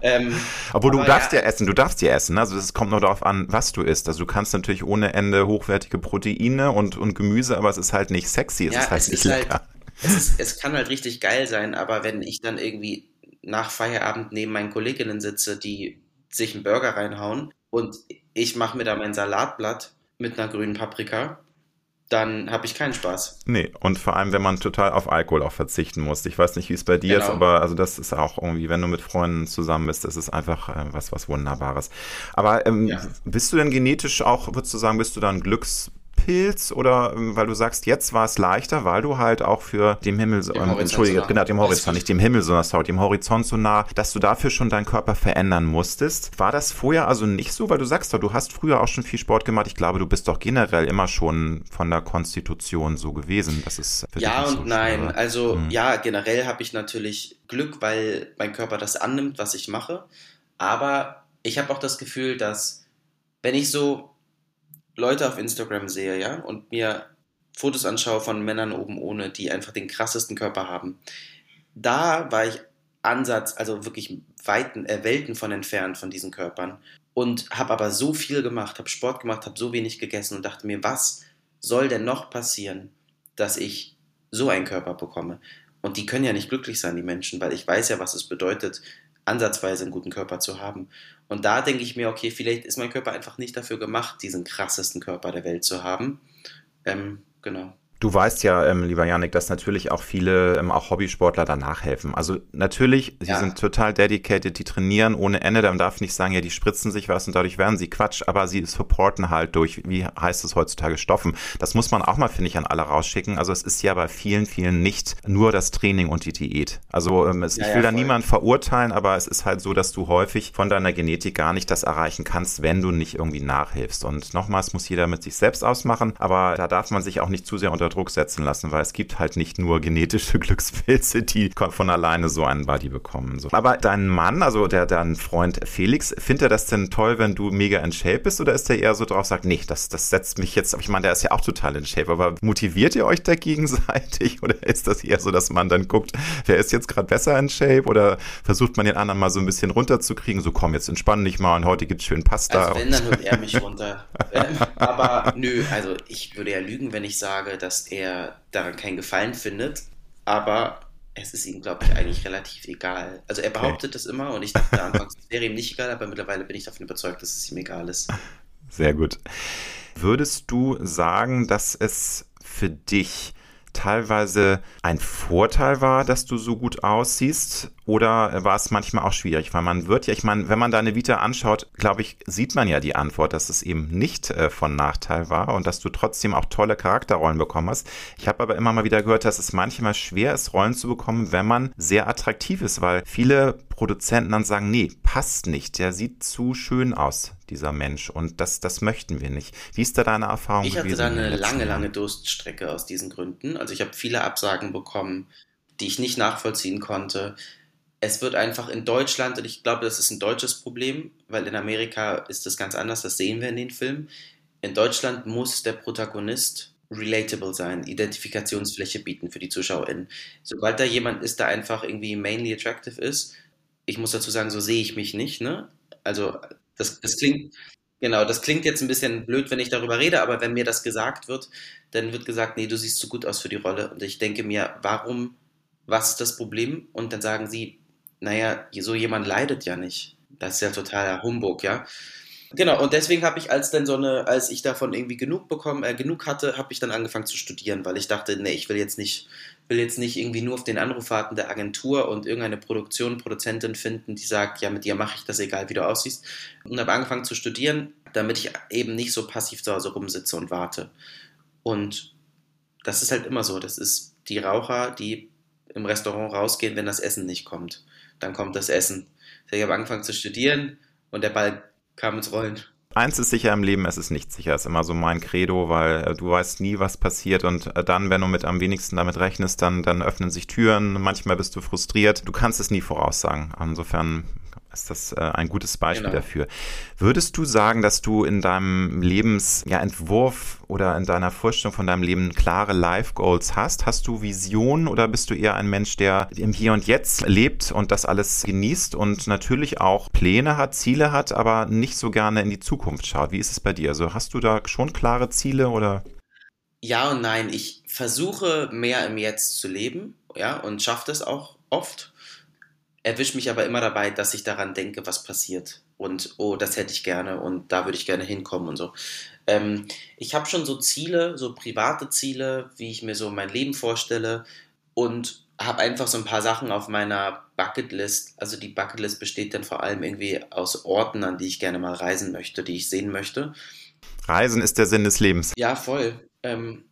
Ähm, Obwohl du darfst ja, ja, essen, du darfst ja essen. Also es kommt nur darauf an, was du isst. Also du kannst natürlich ohne Ende hochwertige Proteine und, und Gemüse, aber es ist halt nicht sexy, es ja, ist halt es nicht ist halt lecker. Halt, es, ist, es kann halt richtig geil sein, aber wenn ich dann irgendwie nach Feierabend neben meinen Kolleginnen sitze, die sich einen Burger reinhauen und ich mache mir da mein Salatblatt mit einer grünen Paprika, dann habe ich keinen Spaß. Nee, und vor allem, wenn man total auf Alkohol auch verzichten muss. Ich weiß nicht, wie es bei dir genau. ist, aber also das ist auch irgendwie, wenn du mit Freunden zusammen bist, das ist einfach äh, was, was Wunderbares. Aber ähm, ja. bist du denn genetisch auch, würdest du sagen, bist du dann Glücks Pilz oder ähm, weil du sagst, jetzt war es leichter, weil du halt auch für dem Himmel, ähm, entschuldige, so genau, dem Horizont, nicht dem Himmel, sondern sorry, dem Horizont so nah, dass du dafür schon deinen Körper verändern musstest. War das vorher also nicht so, weil du sagst du hast früher auch schon viel Sport gemacht. Ich glaube, du bist doch generell immer schon von der Konstitution so gewesen. Das ist ja und so nein. Schwer. Also hm. ja, generell habe ich natürlich Glück, weil mein Körper das annimmt, was ich mache. Aber ich habe auch das Gefühl, dass wenn ich so Leute auf Instagram sehe, ja, und mir Fotos anschaue von Männern oben ohne, die einfach den krassesten Körper haben, da war ich Ansatz, also wirklich Weiten, äh, Welten von entfernt von diesen Körpern und habe aber so viel gemacht, habe Sport gemacht, habe so wenig gegessen und dachte mir, was soll denn noch passieren, dass ich so einen Körper bekomme? Und die können ja nicht glücklich sein, die Menschen, weil ich weiß ja, was es bedeutet, ansatzweise einen guten Körper zu haben. Und da denke ich mir, okay, vielleicht ist mein Körper einfach nicht dafür gemacht, diesen krassesten Körper der Welt zu haben. Ähm, genau. Du weißt ja, ähm, lieber Janik, dass natürlich auch viele, ähm, auch Hobbysportler danach helfen. Also natürlich, sie ja. sind total dedicated, die trainieren ohne Ende. Man darf nicht sagen, ja, die spritzen sich was und dadurch werden sie Quatsch, aber sie supporten halt durch, wie heißt es heutzutage, Stoffen. Das muss man auch mal, finde ich, an alle rausschicken. Also es ist ja bei vielen, vielen nicht nur das Training und die Diät. Also ähm, es, ja, ich will ja, da niemand verurteilen, aber es ist halt so, dass du häufig von deiner Genetik gar nicht das erreichen kannst, wenn du nicht irgendwie nachhilfst. Und nochmals muss jeder mit sich selbst ausmachen, aber da darf man sich auch nicht zu sehr unter Druck setzen lassen, weil es gibt halt nicht nur genetische Glückspilze, die von alleine so einen Body bekommen. So. Aber dein Mann, also der dein Freund Felix, findet er das denn toll, wenn du mega in Shape bist oder ist der eher so drauf, sagt, nee, das, das setzt mich jetzt, ich meine, der ist ja auch total in Shape, aber motiviert ihr euch da gegenseitig oder ist das eher so, dass man dann guckt, wer ist jetzt gerade besser in Shape oder versucht man den anderen mal so ein bisschen runterzukriegen, so komm, jetzt entspann dich mal und heute gibt's schön Pasta. Also wenn, dann holt er mich runter. Ähm, aber nö, also ich würde ja lügen, wenn ich sage, dass er daran keinen Gefallen findet, aber es ist ihm, glaube ich, eigentlich relativ egal. Also er behauptet okay. das immer und ich dachte anfangs, es wäre ihm nicht egal, aber mittlerweile bin ich davon überzeugt, dass es ihm egal ist. Sehr gut. Würdest du sagen, dass es für dich teilweise ein Vorteil war, dass du so gut aussiehst? Oder war es manchmal auch schwierig? Weil man wird ja, ich meine, wenn man deine Vita anschaut, glaube ich, sieht man ja die Antwort, dass es eben nicht äh, von Nachteil war und dass du trotzdem auch tolle Charakterrollen bekommen hast. Ich habe aber immer mal wieder gehört, dass es manchmal schwer ist, Rollen zu bekommen, wenn man sehr attraktiv ist, weil viele Produzenten dann sagen, nee, passt nicht, der sieht zu schön aus, dieser Mensch. Und das, das möchten wir nicht. Wie ist da deine Erfahrung? Ich hatte da eine lange, lange Durststrecke aus diesen Gründen. Also ich habe viele Absagen bekommen, die ich nicht nachvollziehen konnte es wird einfach in Deutschland, und ich glaube, das ist ein deutsches Problem, weil in Amerika ist das ganz anders, das sehen wir in den Filmen. In Deutschland muss der Protagonist relatable sein, Identifikationsfläche bieten für die ZuschauerInnen. Sobald da jemand ist, der einfach irgendwie mainly attractive ist, ich muss dazu sagen, so sehe ich mich nicht, ne? Also, das, das klingt, genau, das klingt jetzt ein bisschen blöd, wenn ich darüber rede, aber wenn mir das gesagt wird, dann wird gesagt, nee, du siehst zu gut aus für die Rolle. Und ich denke mir, warum, was ist das Problem? Und dann sagen sie, naja, so jemand leidet ja nicht. Das ist ja totaler Humbug, ja. Genau, und deswegen habe ich, als dann so eine, als ich davon irgendwie genug bekommen, äh, genug hatte, habe ich dann angefangen zu studieren, weil ich dachte, nee, ich will jetzt nicht, will jetzt nicht irgendwie nur auf den Anruf warten der Agentur und irgendeine Produktion, Produzentin finden, die sagt, ja, mit dir mache ich das, egal wie du aussiehst. Und habe angefangen zu studieren, damit ich eben nicht so passiv zu Hause rumsitze und warte. Und das ist halt immer so. Das ist die Raucher, die im Restaurant rausgehen, wenn das Essen nicht kommt dann kommt das Essen. Ich habe angefangen zu studieren und der Ball kam ins Rollen. Eins ist sicher im Leben, es ist nicht sicher. ist immer so mein Credo, weil äh, du weißt nie, was passiert und äh, dann, wenn du mit am wenigsten damit rechnest, dann, dann öffnen sich Türen. Manchmal bist du frustriert. Du kannst es nie voraussagen. Insofern ist das äh, ein gutes Beispiel genau. dafür. Würdest du sagen, dass du in deinem Lebensentwurf ja, oder in deiner Vorstellung von deinem Leben klare Life Goals hast? Hast du Visionen oder bist du eher ein Mensch, der im Hier und Jetzt lebt und das alles genießt und natürlich auch Pläne hat, Ziele hat, aber nicht so gerne in die Zukunft schaut? Wie ist es bei dir? Also hast du da schon klare Ziele oder? Ja und nein. Ich versuche mehr im Jetzt zu leben, ja, und schaffe das auch oft erwische mich aber immer dabei, dass ich daran denke, was passiert. Und, oh, das hätte ich gerne und da würde ich gerne hinkommen und so. Ähm, ich habe schon so Ziele, so private Ziele, wie ich mir so mein Leben vorstelle und habe einfach so ein paar Sachen auf meiner Bucketlist. Also die Bucketlist besteht dann vor allem irgendwie aus Orten, an die ich gerne mal reisen möchte, die ich sehen möchte. Reisen ist der Sinn des Lebens. Ja, voll. Ähm,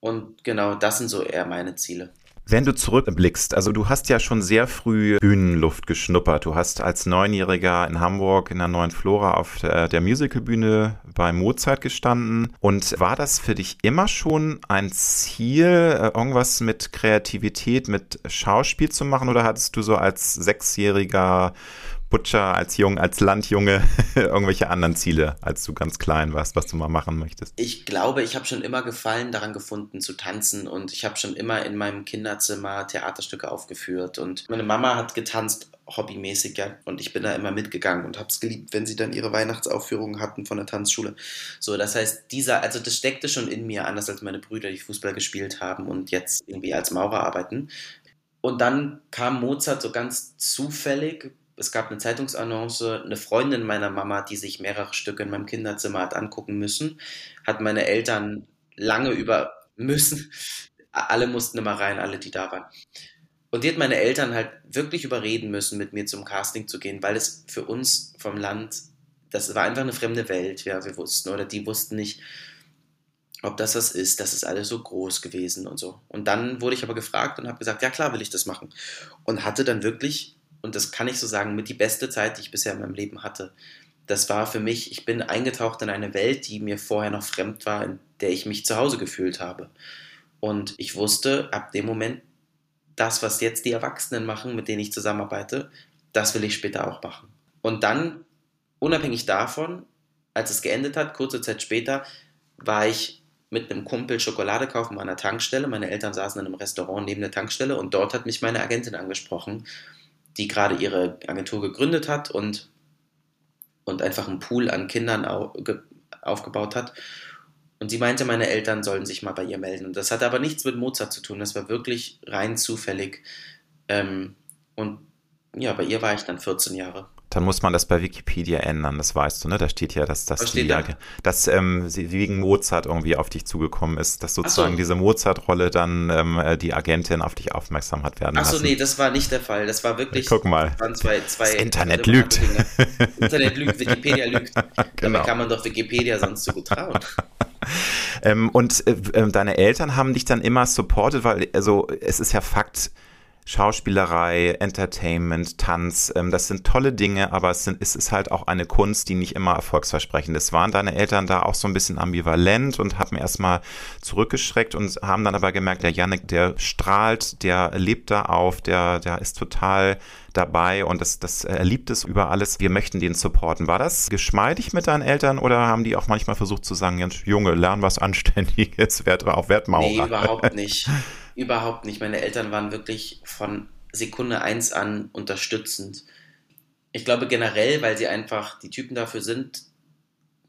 und genau das sind so eher meine Ziele. Wenn du zurückblickst, also du hast ja schon sehr früh Bühnenluft geschnuppert. Du hast als Neunjähriger in Hamburg in der Neuen Flora auf der Musicalbühne bei Mozart gestanden. Und war das für dich immer schon ein Ziel, äh, irgendwas mit Kreativität, mit Schauspiel zu machen? Oder hattest du so als Sechsjähriger Butcher, als Jung, als Landjunge irgendwelche anderen Ziele, als du ganz klein warst, was du mal machen möchtest? Ich glaube, ich habe schon immer Gefallen daran gefunden zu tanzen und ich habe schon immer in meinem Kinderzimmer Theaterstücke aufgeführt und meine Mama hat getanzt hobbymäßig, ja, und ich bin da immer mitgegangen und habe es geliebt, wenn sie dann ihre Weihnachtsaufführungen hatten von der Tanzschule. So, das heißt, dieser, also das steckte schon in mir, anders als meine Brüder, die Fußball gespielt haben und jetzt irgendwie als Maurer arbeiten. Und dann kam Mozart so ganz zufällig es gab eine Zeitungsannonce, eine Freundin meiner Mama, die sich mehrere Stücke in meinem Kinderzimmer hat angucken müssen, hat meine Eltern lange über müssen. Alle mussten immer rein, alle, die da waren. Und die hat meine Eltern halt wirklich überreden müssen, mit mir zum Casting zu gehen, weil es für uns vom Land, das war einfach eine fremde Welt, ja, wir wussten, oder die wussten nicht, ob das das ist, das ist alles so groß gewesen und so. Und dann wurde ich aber gefragt und habe gesagt, ja klar will ich das machen. Und hatte dann wirklich und das kann ich so sagen, mit die beste Zeit, die ich bisher in meinem Leben hatte. Das war für mich, ich bin eingetaucht in eine Welt, die mir vorher noch fremd war, in der ich mich zu Hause gefühlt habe. Und ich wusste ab dem Moment, das, was jetzt die Erwachsenen machen, mit denen ich zusammenarbeite, das will ich später auch machen. Und dann, unabhängig davon, als es geendet hat, kurze Zeit später, war ich mit einem Kumpel Schokolade kaufen an einer Tankstelle. Meine Eltern saßen in einem Restaurant neben der Tankstelle und dort hat mich meine Agentin angesprochen, die gerade ihre Agentur gegründet hat und, und einfach einen Pool an Kindern aufgebaut hat. Und sie meinte, meine Eltern sollen sich mal bei ihr melden. Und das hatte aber nichts mit Mozart zu tun. Das war wirklich rein zufällig. Ähm, und ja, bei ihr war ich dann 14 Jahre dann muss man das bei Wikipedia ändern, das weißt du, ne? Da steht ja, dass, dass, die, da? dass ähm, sie wegen Mozart irgendwie auf dich zugekommen ist, dass sozusagen so. diese Mozart-Rolle dann ähm, äh, die Agentin auf dich aufmerksam hat werden Achso, nee, das war nicht der Fall. Das war wirklich. Guck mal. Zwei, zwei das Internet lügt. Internet lügt, Wikipedia lügt. Genau. Dabei kann man doch Wikipedia sonst so gut trauen. ähm, und äh, äh, deine Eltern haben dich dann immer supportet, weil, also es ist ja Fakt, Schauspielerei, Entertainment, Tanz, ähm, das sind tolle Dinge, aber es, sind, es ist halt auch eine Kunst, die nicht immer erfolgsversprechend ist. Waren deine Eltern da auch so ein bisschen ambivalent und haben erstmal zurückgeschreckt und haben dann aber gemerkt, der Janik, der strahlt, der lebt da auf, der, der ist total dabei und das, das, er liebt es über alles. Wir möchten den supporten. War das geschmeidig mit deinen Eltern oder haben die auch manchmal versucht zu sagen, Junge, lern was Anständiges, werd auf Wertmaurer? Nee, überhaupt nicht. Überhaupt nicht. Meine Eltern waren wirklich von Sekunde eins an unterstützend. Ich glaube generell, weil sie einfach die Typen dafür sind,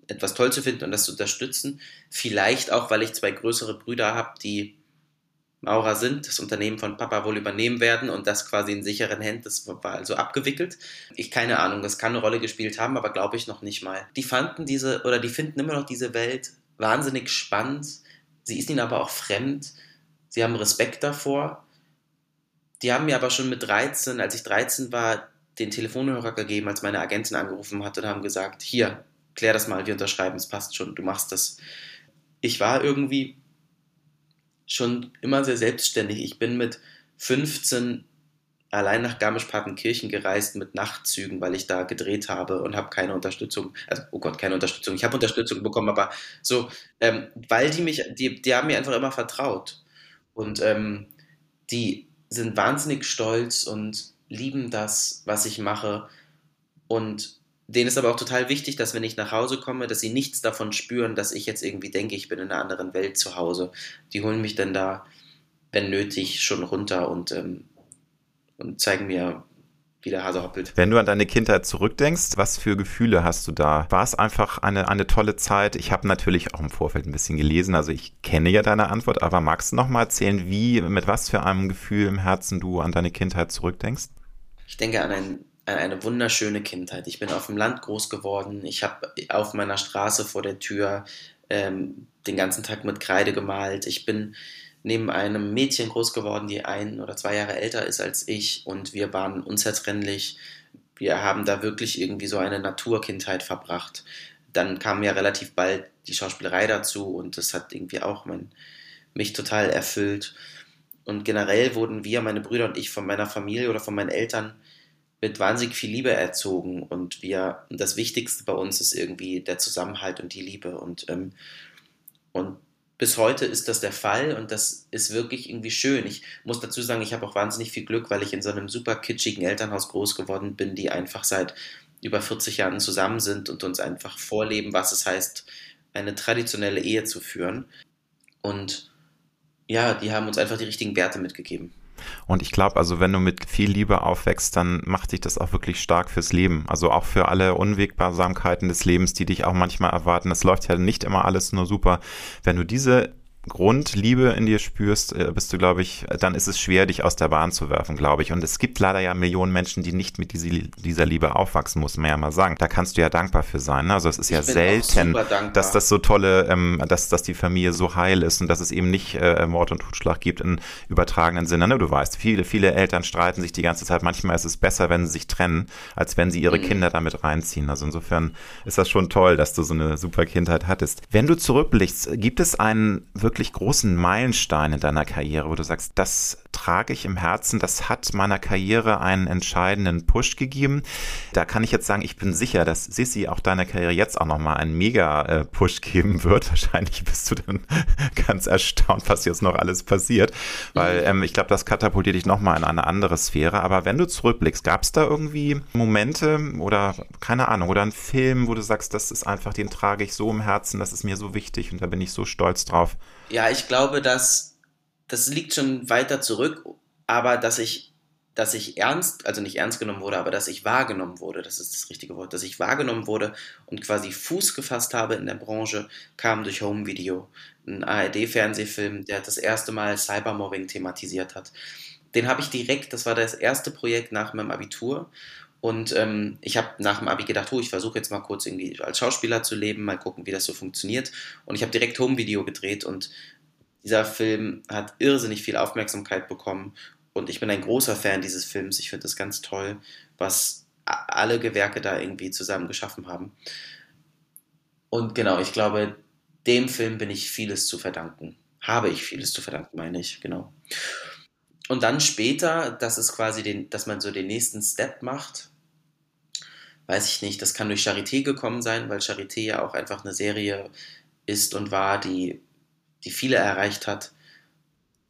etwas toll zu finden und das zu unterstützen. Vielleicht auch, weil ich zwei größere Brüder habe, die Maurer sind, das Unternehmen von Papa wohl übernehmen werden und das quasi in sicheren Händen, das war also abgewickelt. Ich keine Ahnung, das kann eine Rolle gespielt haben, aber glaube ich noch nicht mal. Die fanden diese oder die finden immer noch diese Welt wahnsinnig spannend. Sie ist ihnen aber auch fremd sie haben Respekt davor. Die haben mir aber schon mit 13, als ich 13 war, den Telefonhörer gegeben, als meine Agentin angerufen hat und haben gesagt, hier, klär das mal, wir unterschreiben, es passt schon, du machst das. Ich war irgendwie schon immer sehr selbstständig. Ich bin mit 15 allein nach Garmisch-Partenkirchen gereist mit Nachtzügen, weil ich da gedreht habe und habe keine Unterstützung, also oh Gott, keine Unterstützung. Ich habe Unterstützung bekommen, aber so, ähm, weil die mich, die, die haben mir einfach immer vertraut. Und ähm, die sind wahnsinnig stolz und lieben das, was ich mache. Und denen ist aber auch total wichtig, dass wenn ich nach Hause komme, dass sie nichts davon spüren, dass ich jetzt irgendwie denke, ich bin in einer anderen Welt zu Hause. Die holen mich dann da, wenn nötig, schon runter und, ähm, und zeigen mir, wie der Hase hoppelt. Wenn du an deine Kindheit zurückdenkst, was für Gefühle hast du da? War es einfach eine, eine tolle Zeit? Ich habe natürlich auch im Vorfeld ein bisschen gelesen, also ich kenne ja deine Antwort, aber magst du noch mal erzählen, wie, mit was für einem Gefühl im Herzen du an deine Kindheit zurückdenkst? Ich denke an, ein, an eine wunderschöne Kindheit. Ich bin auf dem Land groß geworden. Ich habe auf meiner Straße vor der Tür ähm, den ganzen Tag mit Kreide gemalt. Ich bin neben einem Mädchen groß geworden, die ein oder zwei Jahre älter ist als ich und wir waren unzertrennlich. Wir haben da wirklich irgendwie so eine Naturkindheit verbracht. Dann kam ja relativ bald die Schauspielerei dazu und das hat irgendwie auch mein, mich total erfüllt. Und generell wurden wir, meine Brüder und ich, von meiner Familie oder von meinen Eltern mit wahnsinnig viel Liebe erzogen und wir, das Wichtigste bei uns ist irgendwie der Zusammenhalt und die Liebe und, ähm, und bis heute ist das der Fall und das ist wirklich irgendwie schön. Ich muss dazu sagen, ich habe auch wahnsinnig viel Glück, weil ich in so einem super kitschigen Elternhaus groß geworden bin, die einfach seit über 40 Jahren zusammen sind und uns einfach vorleben, was es heißt, eine traditionelle Ehe zu führen. Und ja, die haben uns einfach die richtigen Werte mitgegeben. Und ich glaube, also wenn du mit viel Liebe aufwächst, dann macht dich das auch wirklich stark fürs Leben. Also auch für alle Unwägbarsamkeiten des Lebens, die dich auch manchmal erwarten. Es läuft ja nicht immer alles nur super. Wenn du diese Grundliebe in dir spürst, äh, bist du, glaube ich, dann ist es schwer, dich aus der Bahn zu werfen, glaube ich. Und es gibt leider ja Millionen Menschen, die nicht mit dieser Liebe aufwachsen, muss man ja mal sagen. Da kannst du ja dankbar für sein. Ne? Also es ist ich ja selten, dass das so tolle, ähm, dass, dass die Familie so heil ist und dass es eben nicht äh, Mord und Totschlag gibt im übertragenen Sinne. Ne? Du weißt, viele, viele Eltern streiten sich die ganze Zeit. Manchmal ist es besser, wenn sie sich trennen, als wenn sie ihre mhm. Kinder damit reinziehen. Also insofern ist das schon toll, dass du so eine super Kindheit hattest. Wenn du zurückblickst, gibt es einen wirklich wirklich großen Meilenstein in deiner Karriere, wo du sagst, das trage ich im Herzen. Das hat meiner Karriere einen entscheidenden Push gegeben. Da kann ich jetzt sagen, ich bin sicher, dass Sissi auch deiner Karriere jetzt auch nochmal einen Mega-Push geben wird. Wahrscheinlich bist du dann ganz erstaunt, was jetzt noch alles passiert. Weil mhm. ähm, ich glaube, das katapultiert dich nochmal in eine andere Sphäre. Aber wenn du zurückblickst, gab es da irgendwie Momente oder keine Ahnung, oder einen Film, wo du sagst, das ist einfach, den trage ich so im Herzen, das ist mir so wichtig und da bin ich so stolz drauf? Ja, ich glaube, dass das liegt schon weiter zurück, aber dass ich dass ich ernst, also nicht ernst genommen wurde, aber dass ich wahrgenommen wurde, das ist das richtige Wort, dass ich wahrgenommen wurde und quasi Fuß gefasst habe in der Branche, kam durch Home Video, ein ARD-Fernsehfilm, der das erste Mal Cybermobbing thematisiert hat. Den habe ich direkt, das war das erste Projekt nach meinem Abitur und ähm, ich habe nach dem Abi gedacht, oh, ich versuche jetzt mal kurz irgendwie als Schauspieler zu leben, mal gucken, wie das so funktioniert. Und ich habe direkt Home-Video gedreht und dieser Film hat irrsinnig viel Aufmerksamkeit bekommen und ich bin ein großer Fan dieses Films. Ich finde es ganz toll, was alle Gewerke da irgendwie zusammen geschaffen haben. Und genau, ich glaube, dem Film bin ich vieles zu verdanken. Habe ich vieles zu verdanken, meine ich, genau. Und dann später, dass es quasi den, dass man so den nächsten Step macht, weiß ich nicht, das kann durch Charité gekommen sein, weil Charité ja auch einfach eine Serie ist und war, die die viele erreicht hat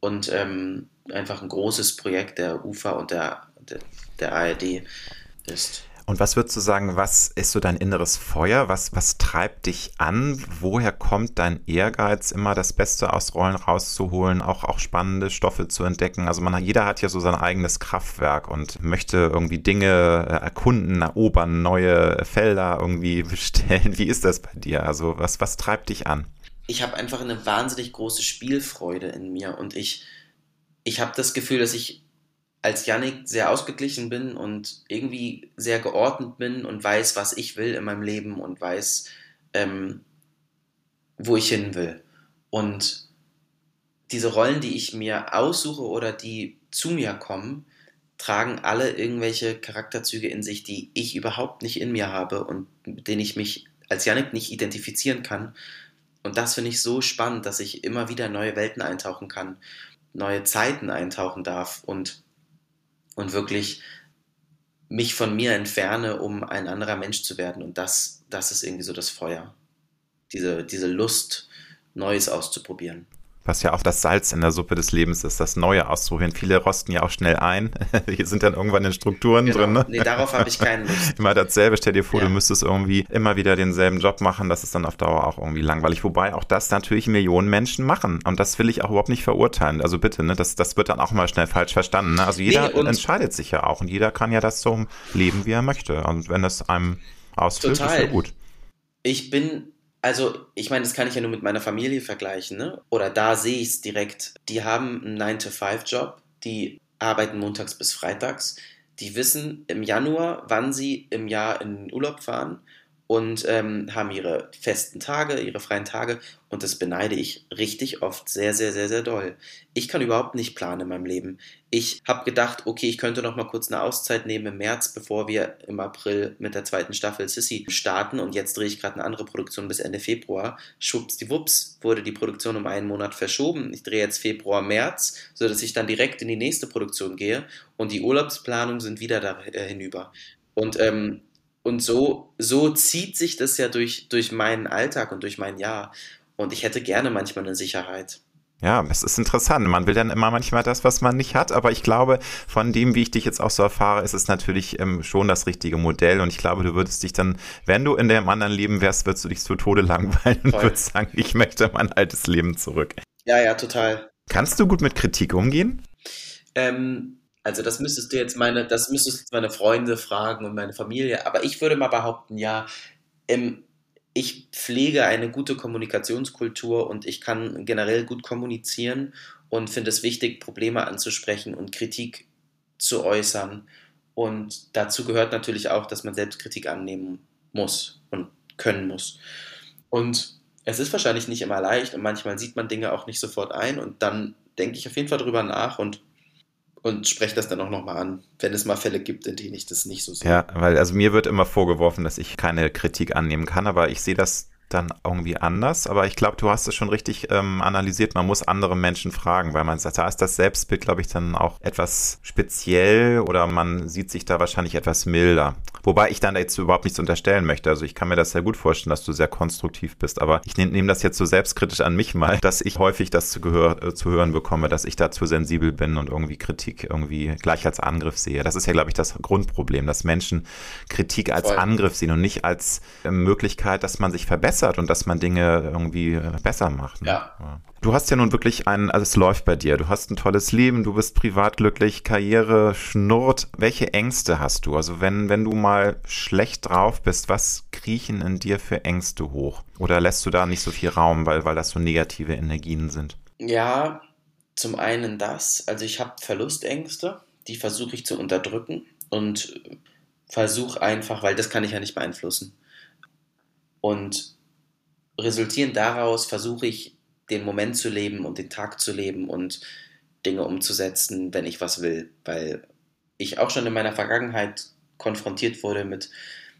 und ähm, einfach ein großes Projekt der UFA und der, der, der ARD ist. Und was würdest du sagen, was ist so dein inneres Feuer? Was, was treibt dich an? Woher kommt dein Ehrgeiz, immer das Beste aus Rollen rauszuholen, auch, auch spannende Stoffe zu entdecken? Also man, jeder hat ja so sein eigenes Kraftwerk und möchte irgendwie Dinge äh, erkunden, erobern, neue Felder irgendwie bestellen. Wie ist das bei dir? Also was, was treibt dich an? Ich habe einfach eine wahnsinnig große Spielfreude in mir und ich, ich habe das Gefühl, dass ich als Yannick sehr ausgeglichen bin und irgendwie sehr geordnet bin und weiß, was ich will in meinem Leben und weiß, ähm, wo ich hin will. Und diese Rollen, die ich mir aussuche oder die zu mir kommen, tragen alle irgendwelche Charakterzüge in sich, die ich überhaupt nicht in mir habe und mit denen ich mich als Yannick nicht identifizieren kann. Und das finde ich so spannend, dass ich immer wieder neue Welten eintauchen kann, neue Zeiten eintauchen darf und, und wirklich mich von mir entferne, um ein anderer Mensch zu werden. Und das, das ist irgendwie so das Feuer. Diese, diese Lust, Neues auszuprobieren was ja auch das Salz in der Suppe des Lebens ist, das Neue auszuprobieren. Viele rosten ja auch schnell ein. Hier sind dann irgendwann in Strukturen genau. drin. Ne? Nee, darauf habe ich keinen Lust. immer dasselbe. Stell dir vor, ja. du müsstest irgendwie immer wieder denselben Job machen. Das ist dann auf Dauer auch irgendwie langweilig. Wobei auch das natürlich Millionen Menschen machen. Und das will ich auch überhaupt nicht verurteilen. Also bitte, ne? das, das wird dann auch mal schnell falsch verstanden. Ne? Also jeder nee, entscheidet sich ja auch. Und jeder kann ja das so leben, wie er möchte. Und wenn es einem ausfüllt, Total. ist ja gut. Ich bin also, ich meine, das kann ich ja nur mit meiner Familie vergleichen, ne? Oder da sehe ich es direkt. Die haben einen 9-to-5-Job, die arbeiten montags bis freitags. Die wissen im Januar, wann sie im Jahr in den Urlaub fahren und ähm, haben ihre festen Tage, ihre freien Tage und das beneide ich richtig oft sehr, sehr, sehr, sehr doll. Ich kann überhaupt nicht planen in meinem Leben. Ich habe gedacht, okay, ich könnte noch mal kurz eine Auszeit nehmen im März, bevor wir im April mit der zweiten Staffel Sissy starten und jetzt drehe ich gerade eine andere Produktion bis Ende Februar. Schwuppsdiwupps wurde die Produktion um einen Monat verschoben. Ich drehe jetzt Februar, März, sodass ich dann direkt in die nächste Produktion gehe und die Urlaubsplanungen sind wieder da äh, hinüber. Und ähm, und so, so zieht sich das ja durch, durch meinen Alltag und durch mein Jahr. Und ich hätte gerne manchmal eine Sicherheit. Ja, es ist interessant. Man will dann immer manchmal das, was man nicht hat. Aber ich glaube, von dem, wie ich dich jetzt auch so erfahre, ist es natürlich ähm, schon das richtige Modell. Und ich glaube, du würdest dich dann, wenn du in dem anderen Leben wärst, würdest du dich zu Tode langweilen Voll. und würdest sagen, ich möchte mein altes Leben zurück. Ja, ja, total. Kannst du gut mit Kritik umgehen? Ähm, also das müsstest du jetzt meine, das müsstest du meine Freunde fragen und meine Familie. Aber ich würde mal behaupten, ja, ähm, ich pflege eine gute Kommunikationskultur und ich kann generell gut kommunizieren und finde es wichtig, Probleme anzusprechen und Kritik zu äußern. Und dazu gehört natürlich auch, dass man Selbstkritik annehmen muss und können muss. Und es ist wahrscheinlich nicht immer leicht und manchmal sieht man Dinge auch nicht sofort ein und dann denke ich auf jeden Fall drüber nach und und spreche das dann auch nochmal an, wenn es mal Fälle gibt, in denen ich das nicht so sehe. Ja, weil also mir wird immer vorgeworfen, dass ich keine Kritik annehmen kann, aber ich sehe das dann irgendwie anders, aber ich glaube, du hast es schon richtig ähm, analysiert. Man muss andere Menschen fragen, weil man sagt, da ist das Selbstbild, glaube ich, dann auch etwas speziell oder man sieht sich da wahrscheinlich etwas milder. Wobei ich dann jetzt überhaupt nichts unterstellen möchte. Also ich kann mir das sehr gut vorstellen, dass du sehr konstruktiv bist, aber ich nehme nehm das jetzt so selbstkritisch an mich mal, dass ich häufig das zu, gehör, äh, zu hören bekomme, dass ich dazu sensibel bin und irgendwie Kritik irgendwie gleich als Angriff sehe. Das ist ja, glaube ich, das Grundproblem, dass Menschen Kritik als Voll. Angriff sehen und nicht als äh, Möglichkeit, dass man sich verbessert und dass man Dinge irgendwie äh, besser macht. Ne? Ja. Du hast ja nun wirklich ein, also es läuft bei dir. Du hast ein tolles Leben, du bist privat glücklich, Karriere schnurrt. Welche Ängste hast du? Also wenn, wenn du mal schlecht drauf bist, was kriechen in dir für Ängste hoch? Oder lässt du da nicht so viel Raum, weil, weil das so negative Energien sind? Ja, zum einen das. Also ich habe Verlustängste, die versuche ich zu unterdrücken und versuche einfach, weil das kann ich ja nicht beeinflussen. Und resultierend daraus versuche ich den Moment zu leben und den Tag zu leben und Dinge umzusetzen, wenn ich was will, weil ich auch schon in meiner Vergangenheit konfrontiert wurde mit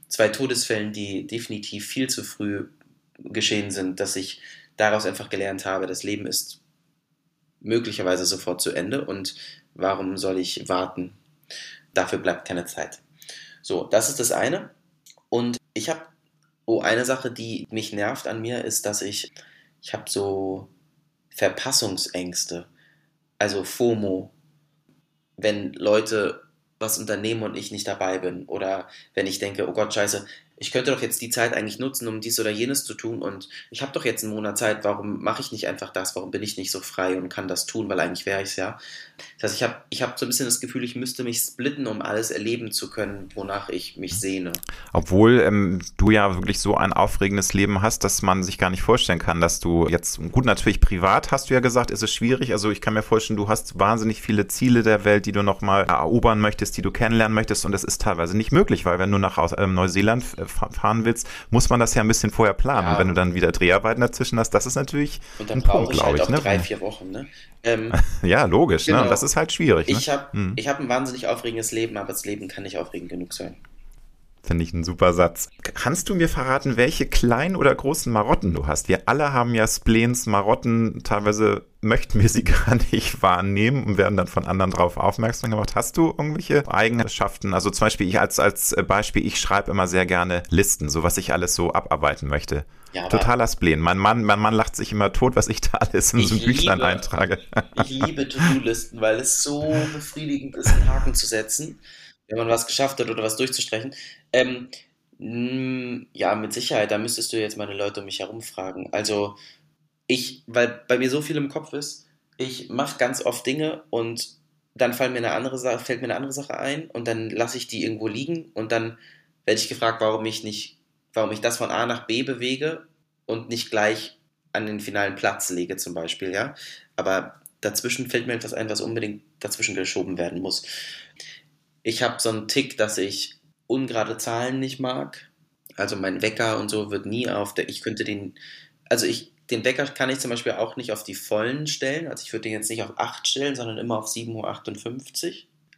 zwei Todesfällen, die definitiv viel zu früh geschehen sind, dass ich daraus einfach gelernt habe, das Leben ist möglicherweise sofort zu Ende und warum soll ich warten? Dafür bleibt keine Zeit. So, das ist das eine. Und ich habe, oh, eine Sache, die mich nervt an mir, ist, dass ich ich habe so Verpassungsängste, also FOMO, wenn Leute was unternehmen und ich nicht dabei bin oder wenn ich denke, oh Gott, scheiße, ich könnte doch jetzt die Zeit eigentlich nutzen, um dies oder jenes zu tun und ich habe doch jetzt einen Monat Zeit, warum mache ich nicht einfach das, warum bin ich nicht so frei und kann das tun, weil eigentlich wäre ich es ja. Das heißt, ich habe ich hab so ein bisschen das Gefühl, ich müsste mich splitten, um alles erleben zu können, wonach ich mich sehne. Obwohl ähm, du ja wirklich so ein aufregendes Leben hast, dass man sich gar nicht vorstellen kann, dass du jetzt, gut, natürlich privat hast du ja gesagt, ist es schwierig, also ich kann mir vorstellen, du hast wahnsinnig viele Ziele der Welt, die du nochmal erobern möchtest, die du kennenlernen möchtest und das ist teilweise nicht möglich, weil wenn du nach ähm, Neuseeland äh, fahren willst, muss man das ja ein bisschen vorher planen. Ja. Und wenn du dann wieder Dreharbeiten dazwischen hast, das ist natürlich und dann ein Punkt, glaube halt ich. Ne? drei, vier Wochen. Ne? Ähm, ja, logisch. Ne? Genau. Ne? Das ist halt schwierig. Ich ne? habe hm. hab ein wahnsinnig aufregendes Leben, aber das Leben kann nicht aufregend genug sein. Finde ich ein super Satz. Kannst du mir verraten, welche kleinen oder großen Marotten du hast? Wir alle haben ja Spleens, Marotten, teilweise möchten wir sie gar nicht wahrnehmen und werden dann von anderen darauf aufmerksam gemacht. Hast du irgendwelche Eigenschaften? Also zum Beispiel, ich als, als Beispiel, ich schreibe immer sehr gerne Listen, so was ich alles so abarbeiten möchte. Ja, Totaler Spleen. Mein Mann, mein Mann lacht sich immer tot, was ich da alles in so ein Büchlein eintrage. Ich liebe To-Do-Listen, weil es so befriedigend ist, einen Haken zu setzen wenn man was geschafft hat oder was durchzustreichen. Ähm, mh, ja, mit Sicherheit, da müsstest du jetzt meine Leute um mich herum fragen. Also ich, weil bei mir so viel im Kopf ist, ich mache ganz oft Dinge und dann fällt mir eine andere Sache, fällt mir eine andere Sache ein und dann lasse ich die irgendwo liegen und dann werde ich gefragt, warum ich nicht, warum ich das von A nach B bewege und nicht gleich an den finalen Platz lege zum Beispiel, ja. Aber dazwischen fällt mir etwas ein, was unbedingt dazwischen geschoben werden muss. Ich habe so einen Tick, dass ich ungerade Zahlen nicht mag. Also mein Wecker und so wird nie auf der. Ich könnte den. Also ich. Den Wecker kann ich zum Beispiel auch nicht auf die vollen stellen. Also ich würde den jetzt nicht auf 8 stellen, sondern immer auf 7.58 Uhr.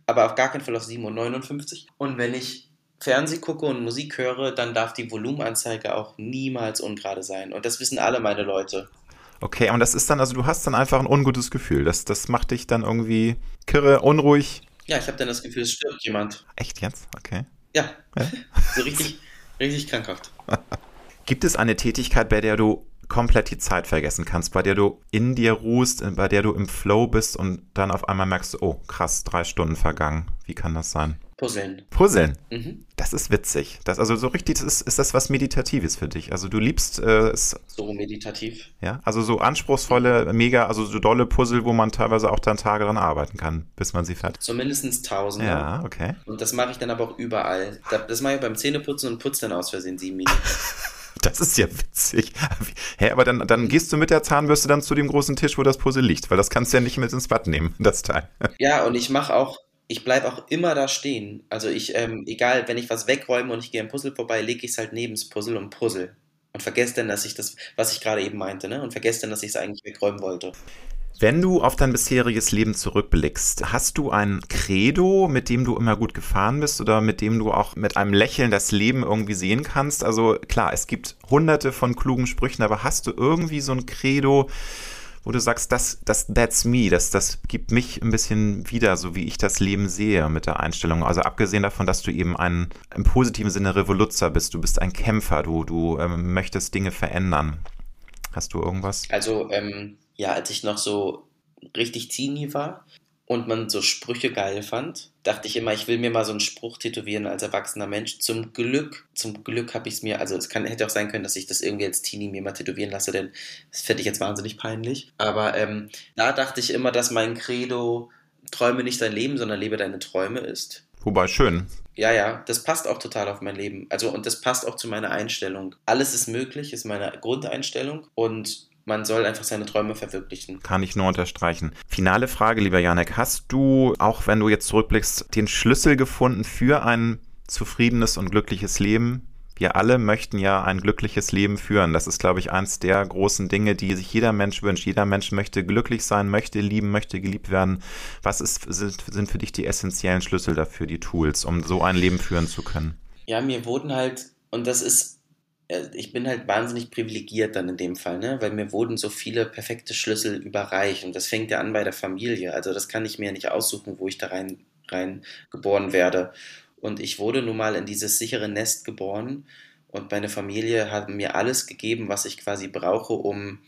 Aber auf gar keinen Fall auf 7.59 Uhr. Und wenn ich Fernseh gucke und Musik höre, dann darf die Volumenanzeige auch niemals ungerade sein. Und das wissen alle meine Leute. Okay, und das ist dann, also du hast dann einfach ein ungutes Gefühl. Das, das macht dich dann irgendwie kirre, unruhig. Ja, ich habe dann das Gefühl, es stirbt jemand. Echt jetzt? Okay. Ja. ja? so richtig, richtig krankhaft. Gibt es eine Tätigkeit, bei der du komplett die Zeit vergessen kannst, bei der du in dir ruhst, bei der du im Flow bist und dann auf einmal merkst, oh krass, drei Stunden vergangen. Wie kann das sein? Puzzeln. Puzzeln. Mhm. Das ist witzig. Das also so richtig, das ist, ist das was Meditatives für dich. Also du liebst äh, es. So meditativ. Ja, also so anspruchsvolle, mega, also so dolle Puzzle, wo man teilweise auch dann Tage dran arbeiten kann, bis man sie fertig. So mindestens tausend. Ja, okay. Und das mache ich dann aber auch überall. Das mache ich beim Zähneputzen und putze dann aus Versehen sieben Minuten. Das ist ja witzig. Hä, aber dann, dann gehst du mit der Zahnbürste dann zu dem großen Tisch, wo das Puzzle liegt, weil das kannst du ja nicht mit ins Bad nehmen, das Teil. Ja, und ich mache auch ich bleibe auch immer da stehen. Also ich, ähm, egal, wenn ich was wegräume und ich gehe am Puzzle vorbei, lege ich es halt neben das Puzzle und puzzle. Und vergesse dann, dass ich das, was ich gerade eben meinte, ne? Und vergesse dann, dass ich es eigentlich wegräumen wollte. Wenn du auf dein bisheriges Leben zurückblickst, hast du ein Credo, mit dem du immer gut gefahren bist oder mit dem du auch mit einem Lächeln das Leben irgendwie sehen kannst? Also klar, es gibt hunderte von klugen Sprüchen, aber hast du irgendwie so ein Credo, wo du sagst, das, das, that's me, das, das gibt mich ein bisschen wieder, so wie ich das Leben sehe mit der Einstellung. Also abgesehen davon, dass du eben ein, im positiven Sinne Revoluzzer bist, du bist ein Kämpfer, du, du ähm, möchtest Dinge verändern. Hast du irgendwas? Also, ähm, ja, als ich noch so richtig teeny war, und man so Sprüche geil fand, dachte ich immer, ich will mir mal so einen Spruch tätowieren als erwachsener Mensch. Zum Glück, zum Glück habe ich es mir, also es kann, hätte auch sein können, dass ich das irgendwie als Teenie mir mal tätowieren lasse, denn das fände ich jetzt wahnsinnig peinlich. Aber ähm, da dachte ich immer, dass mein Credo träume nicht dein Leben, sondern lebe deine Träume ist. Wobei schön. Ja, ja, das passt auch total auf mein Leben. Also und das passt auch zu meiner Einstellung. Alles ist möglich, ist meine Grundeinstellung und man soll einfach seine Träume verwirklichen. Kann ich nur unterstreichen. Finale Frage, lieber Janek. Hast du, auch wenn du jetzt zurückblickst, den Schlüssel gefunden für ein zufriedenes und glückliches Leben? Wir alle möchten ja ein glückliches Leben führen. Das ist, glaube ich, eins der großen Dinge, die sich jeder Mensch wünscht. Jeder Mensch möchte glücklich sein, möchte lieben, möchte geliebt werden. Was ist, sind, sind für dich die essentiellen Schlüssel dafür, die Tools, um so ein Leben führen zu können? Ja, mir wurden halt, und das ist ich bin halt wahnsinnig privilegiert dann in dem Fall, ne? weil mir wurden so viele perfekte Schlüssel überreicht und das fängt ja an bei der Familie. Also das kann ich mir nicht aussuchen, wo ich da rein, rein geboren werde. Und ich wurde nun mal in dieses sichere Nest geboren und meine Familie hat mir alles gegeben, was ich quasi brauche, um,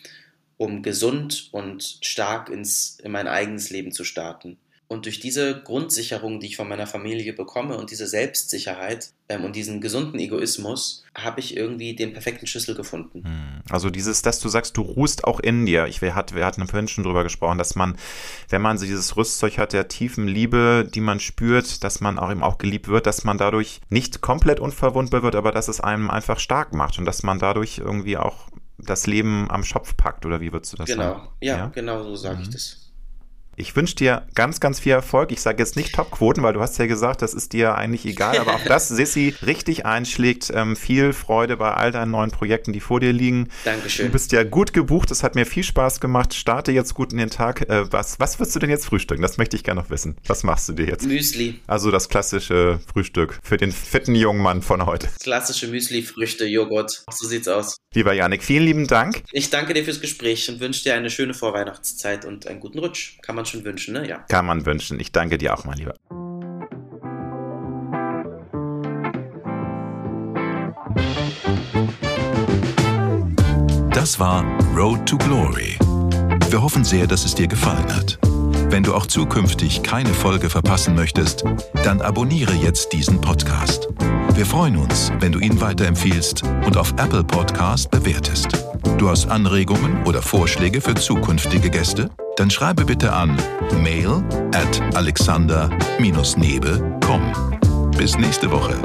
um gesund und stark ins, in mein eigenes Leben zu starten. Und durch diese Grundsicherung, die ich von meiner Familie bekomme und diese Selbstsicherheit ähm, und diesen gesunden Egoismus, habe ich irgendwie den perfekten Schlüssel gefunden. Hm. Also dieses, dass du sagst, du ruhst auch in dir. Ich, wir, hat, wir hatten vorhin schon drüber gesprochen, dass man, wenn man so dieses Rüstzeug hat der tiefen Liebe, die man spürt, dass man auch eben auch geliebt wird, dass man dadurch nicht komplett unverwundbar wird, aber dass es einem einfach stark macht und dass man dadurch irgendwie auch das Leben am Schopf packt, oder wie würdest du das genau. sagen? Genau, ja, ja, genau so sage mhm. ich das. Ich wünsche dir ganz, ganz viel Erfolg. Ich sage jetzt nicht Topquoten, weil du hast ja gesagt, das ist dir eigentlich egal, aber auch das, Sissi, richtig einschlägt. Ähm, viel Freude bei all deinen neuen Projekten, die vor dir liegen. Dankeschön. Du bist ja gut gebucht, das hat mir viel Spaß gemacht. Starte jetzt gut in den Tag. Äh, was, was wirst du denn jetzt frühstücken? Das möchte ich gerne noch wissen. Was machst du dir jetzt? Müsli. Also das klassische Frühstück für den fitten jungen Mann von heute. Klassische Müsli, Früchte, Joghurt. So sieht's aus. Lieber Janik, vielen lieben Dank. Ich danke dir fürs Gespräch und wünsche dir eine schöne Vorweihnachtszeit und einen guten Rutsch. Kann man schon wünschen, ne? Ja. Kann man wünschen. Ich danke dir auch, mein Lieber. Das war Road to Glory. Wir hoffen sehr, dass es dir gefallen hat. Wenn du auch zukünftig keine Folge verpassen möchtest, dann abonniere jetzt diesen Podcast. Wir freuen uns, wenn du ihn weiterempfiehlst und auf Apple Podcast bewertest. Du hast Anregungen oder Vorschläge für zukünftige Gäste? Dann schreibe bitte an mail at alexander-nebe.com. Bis nächste Woche.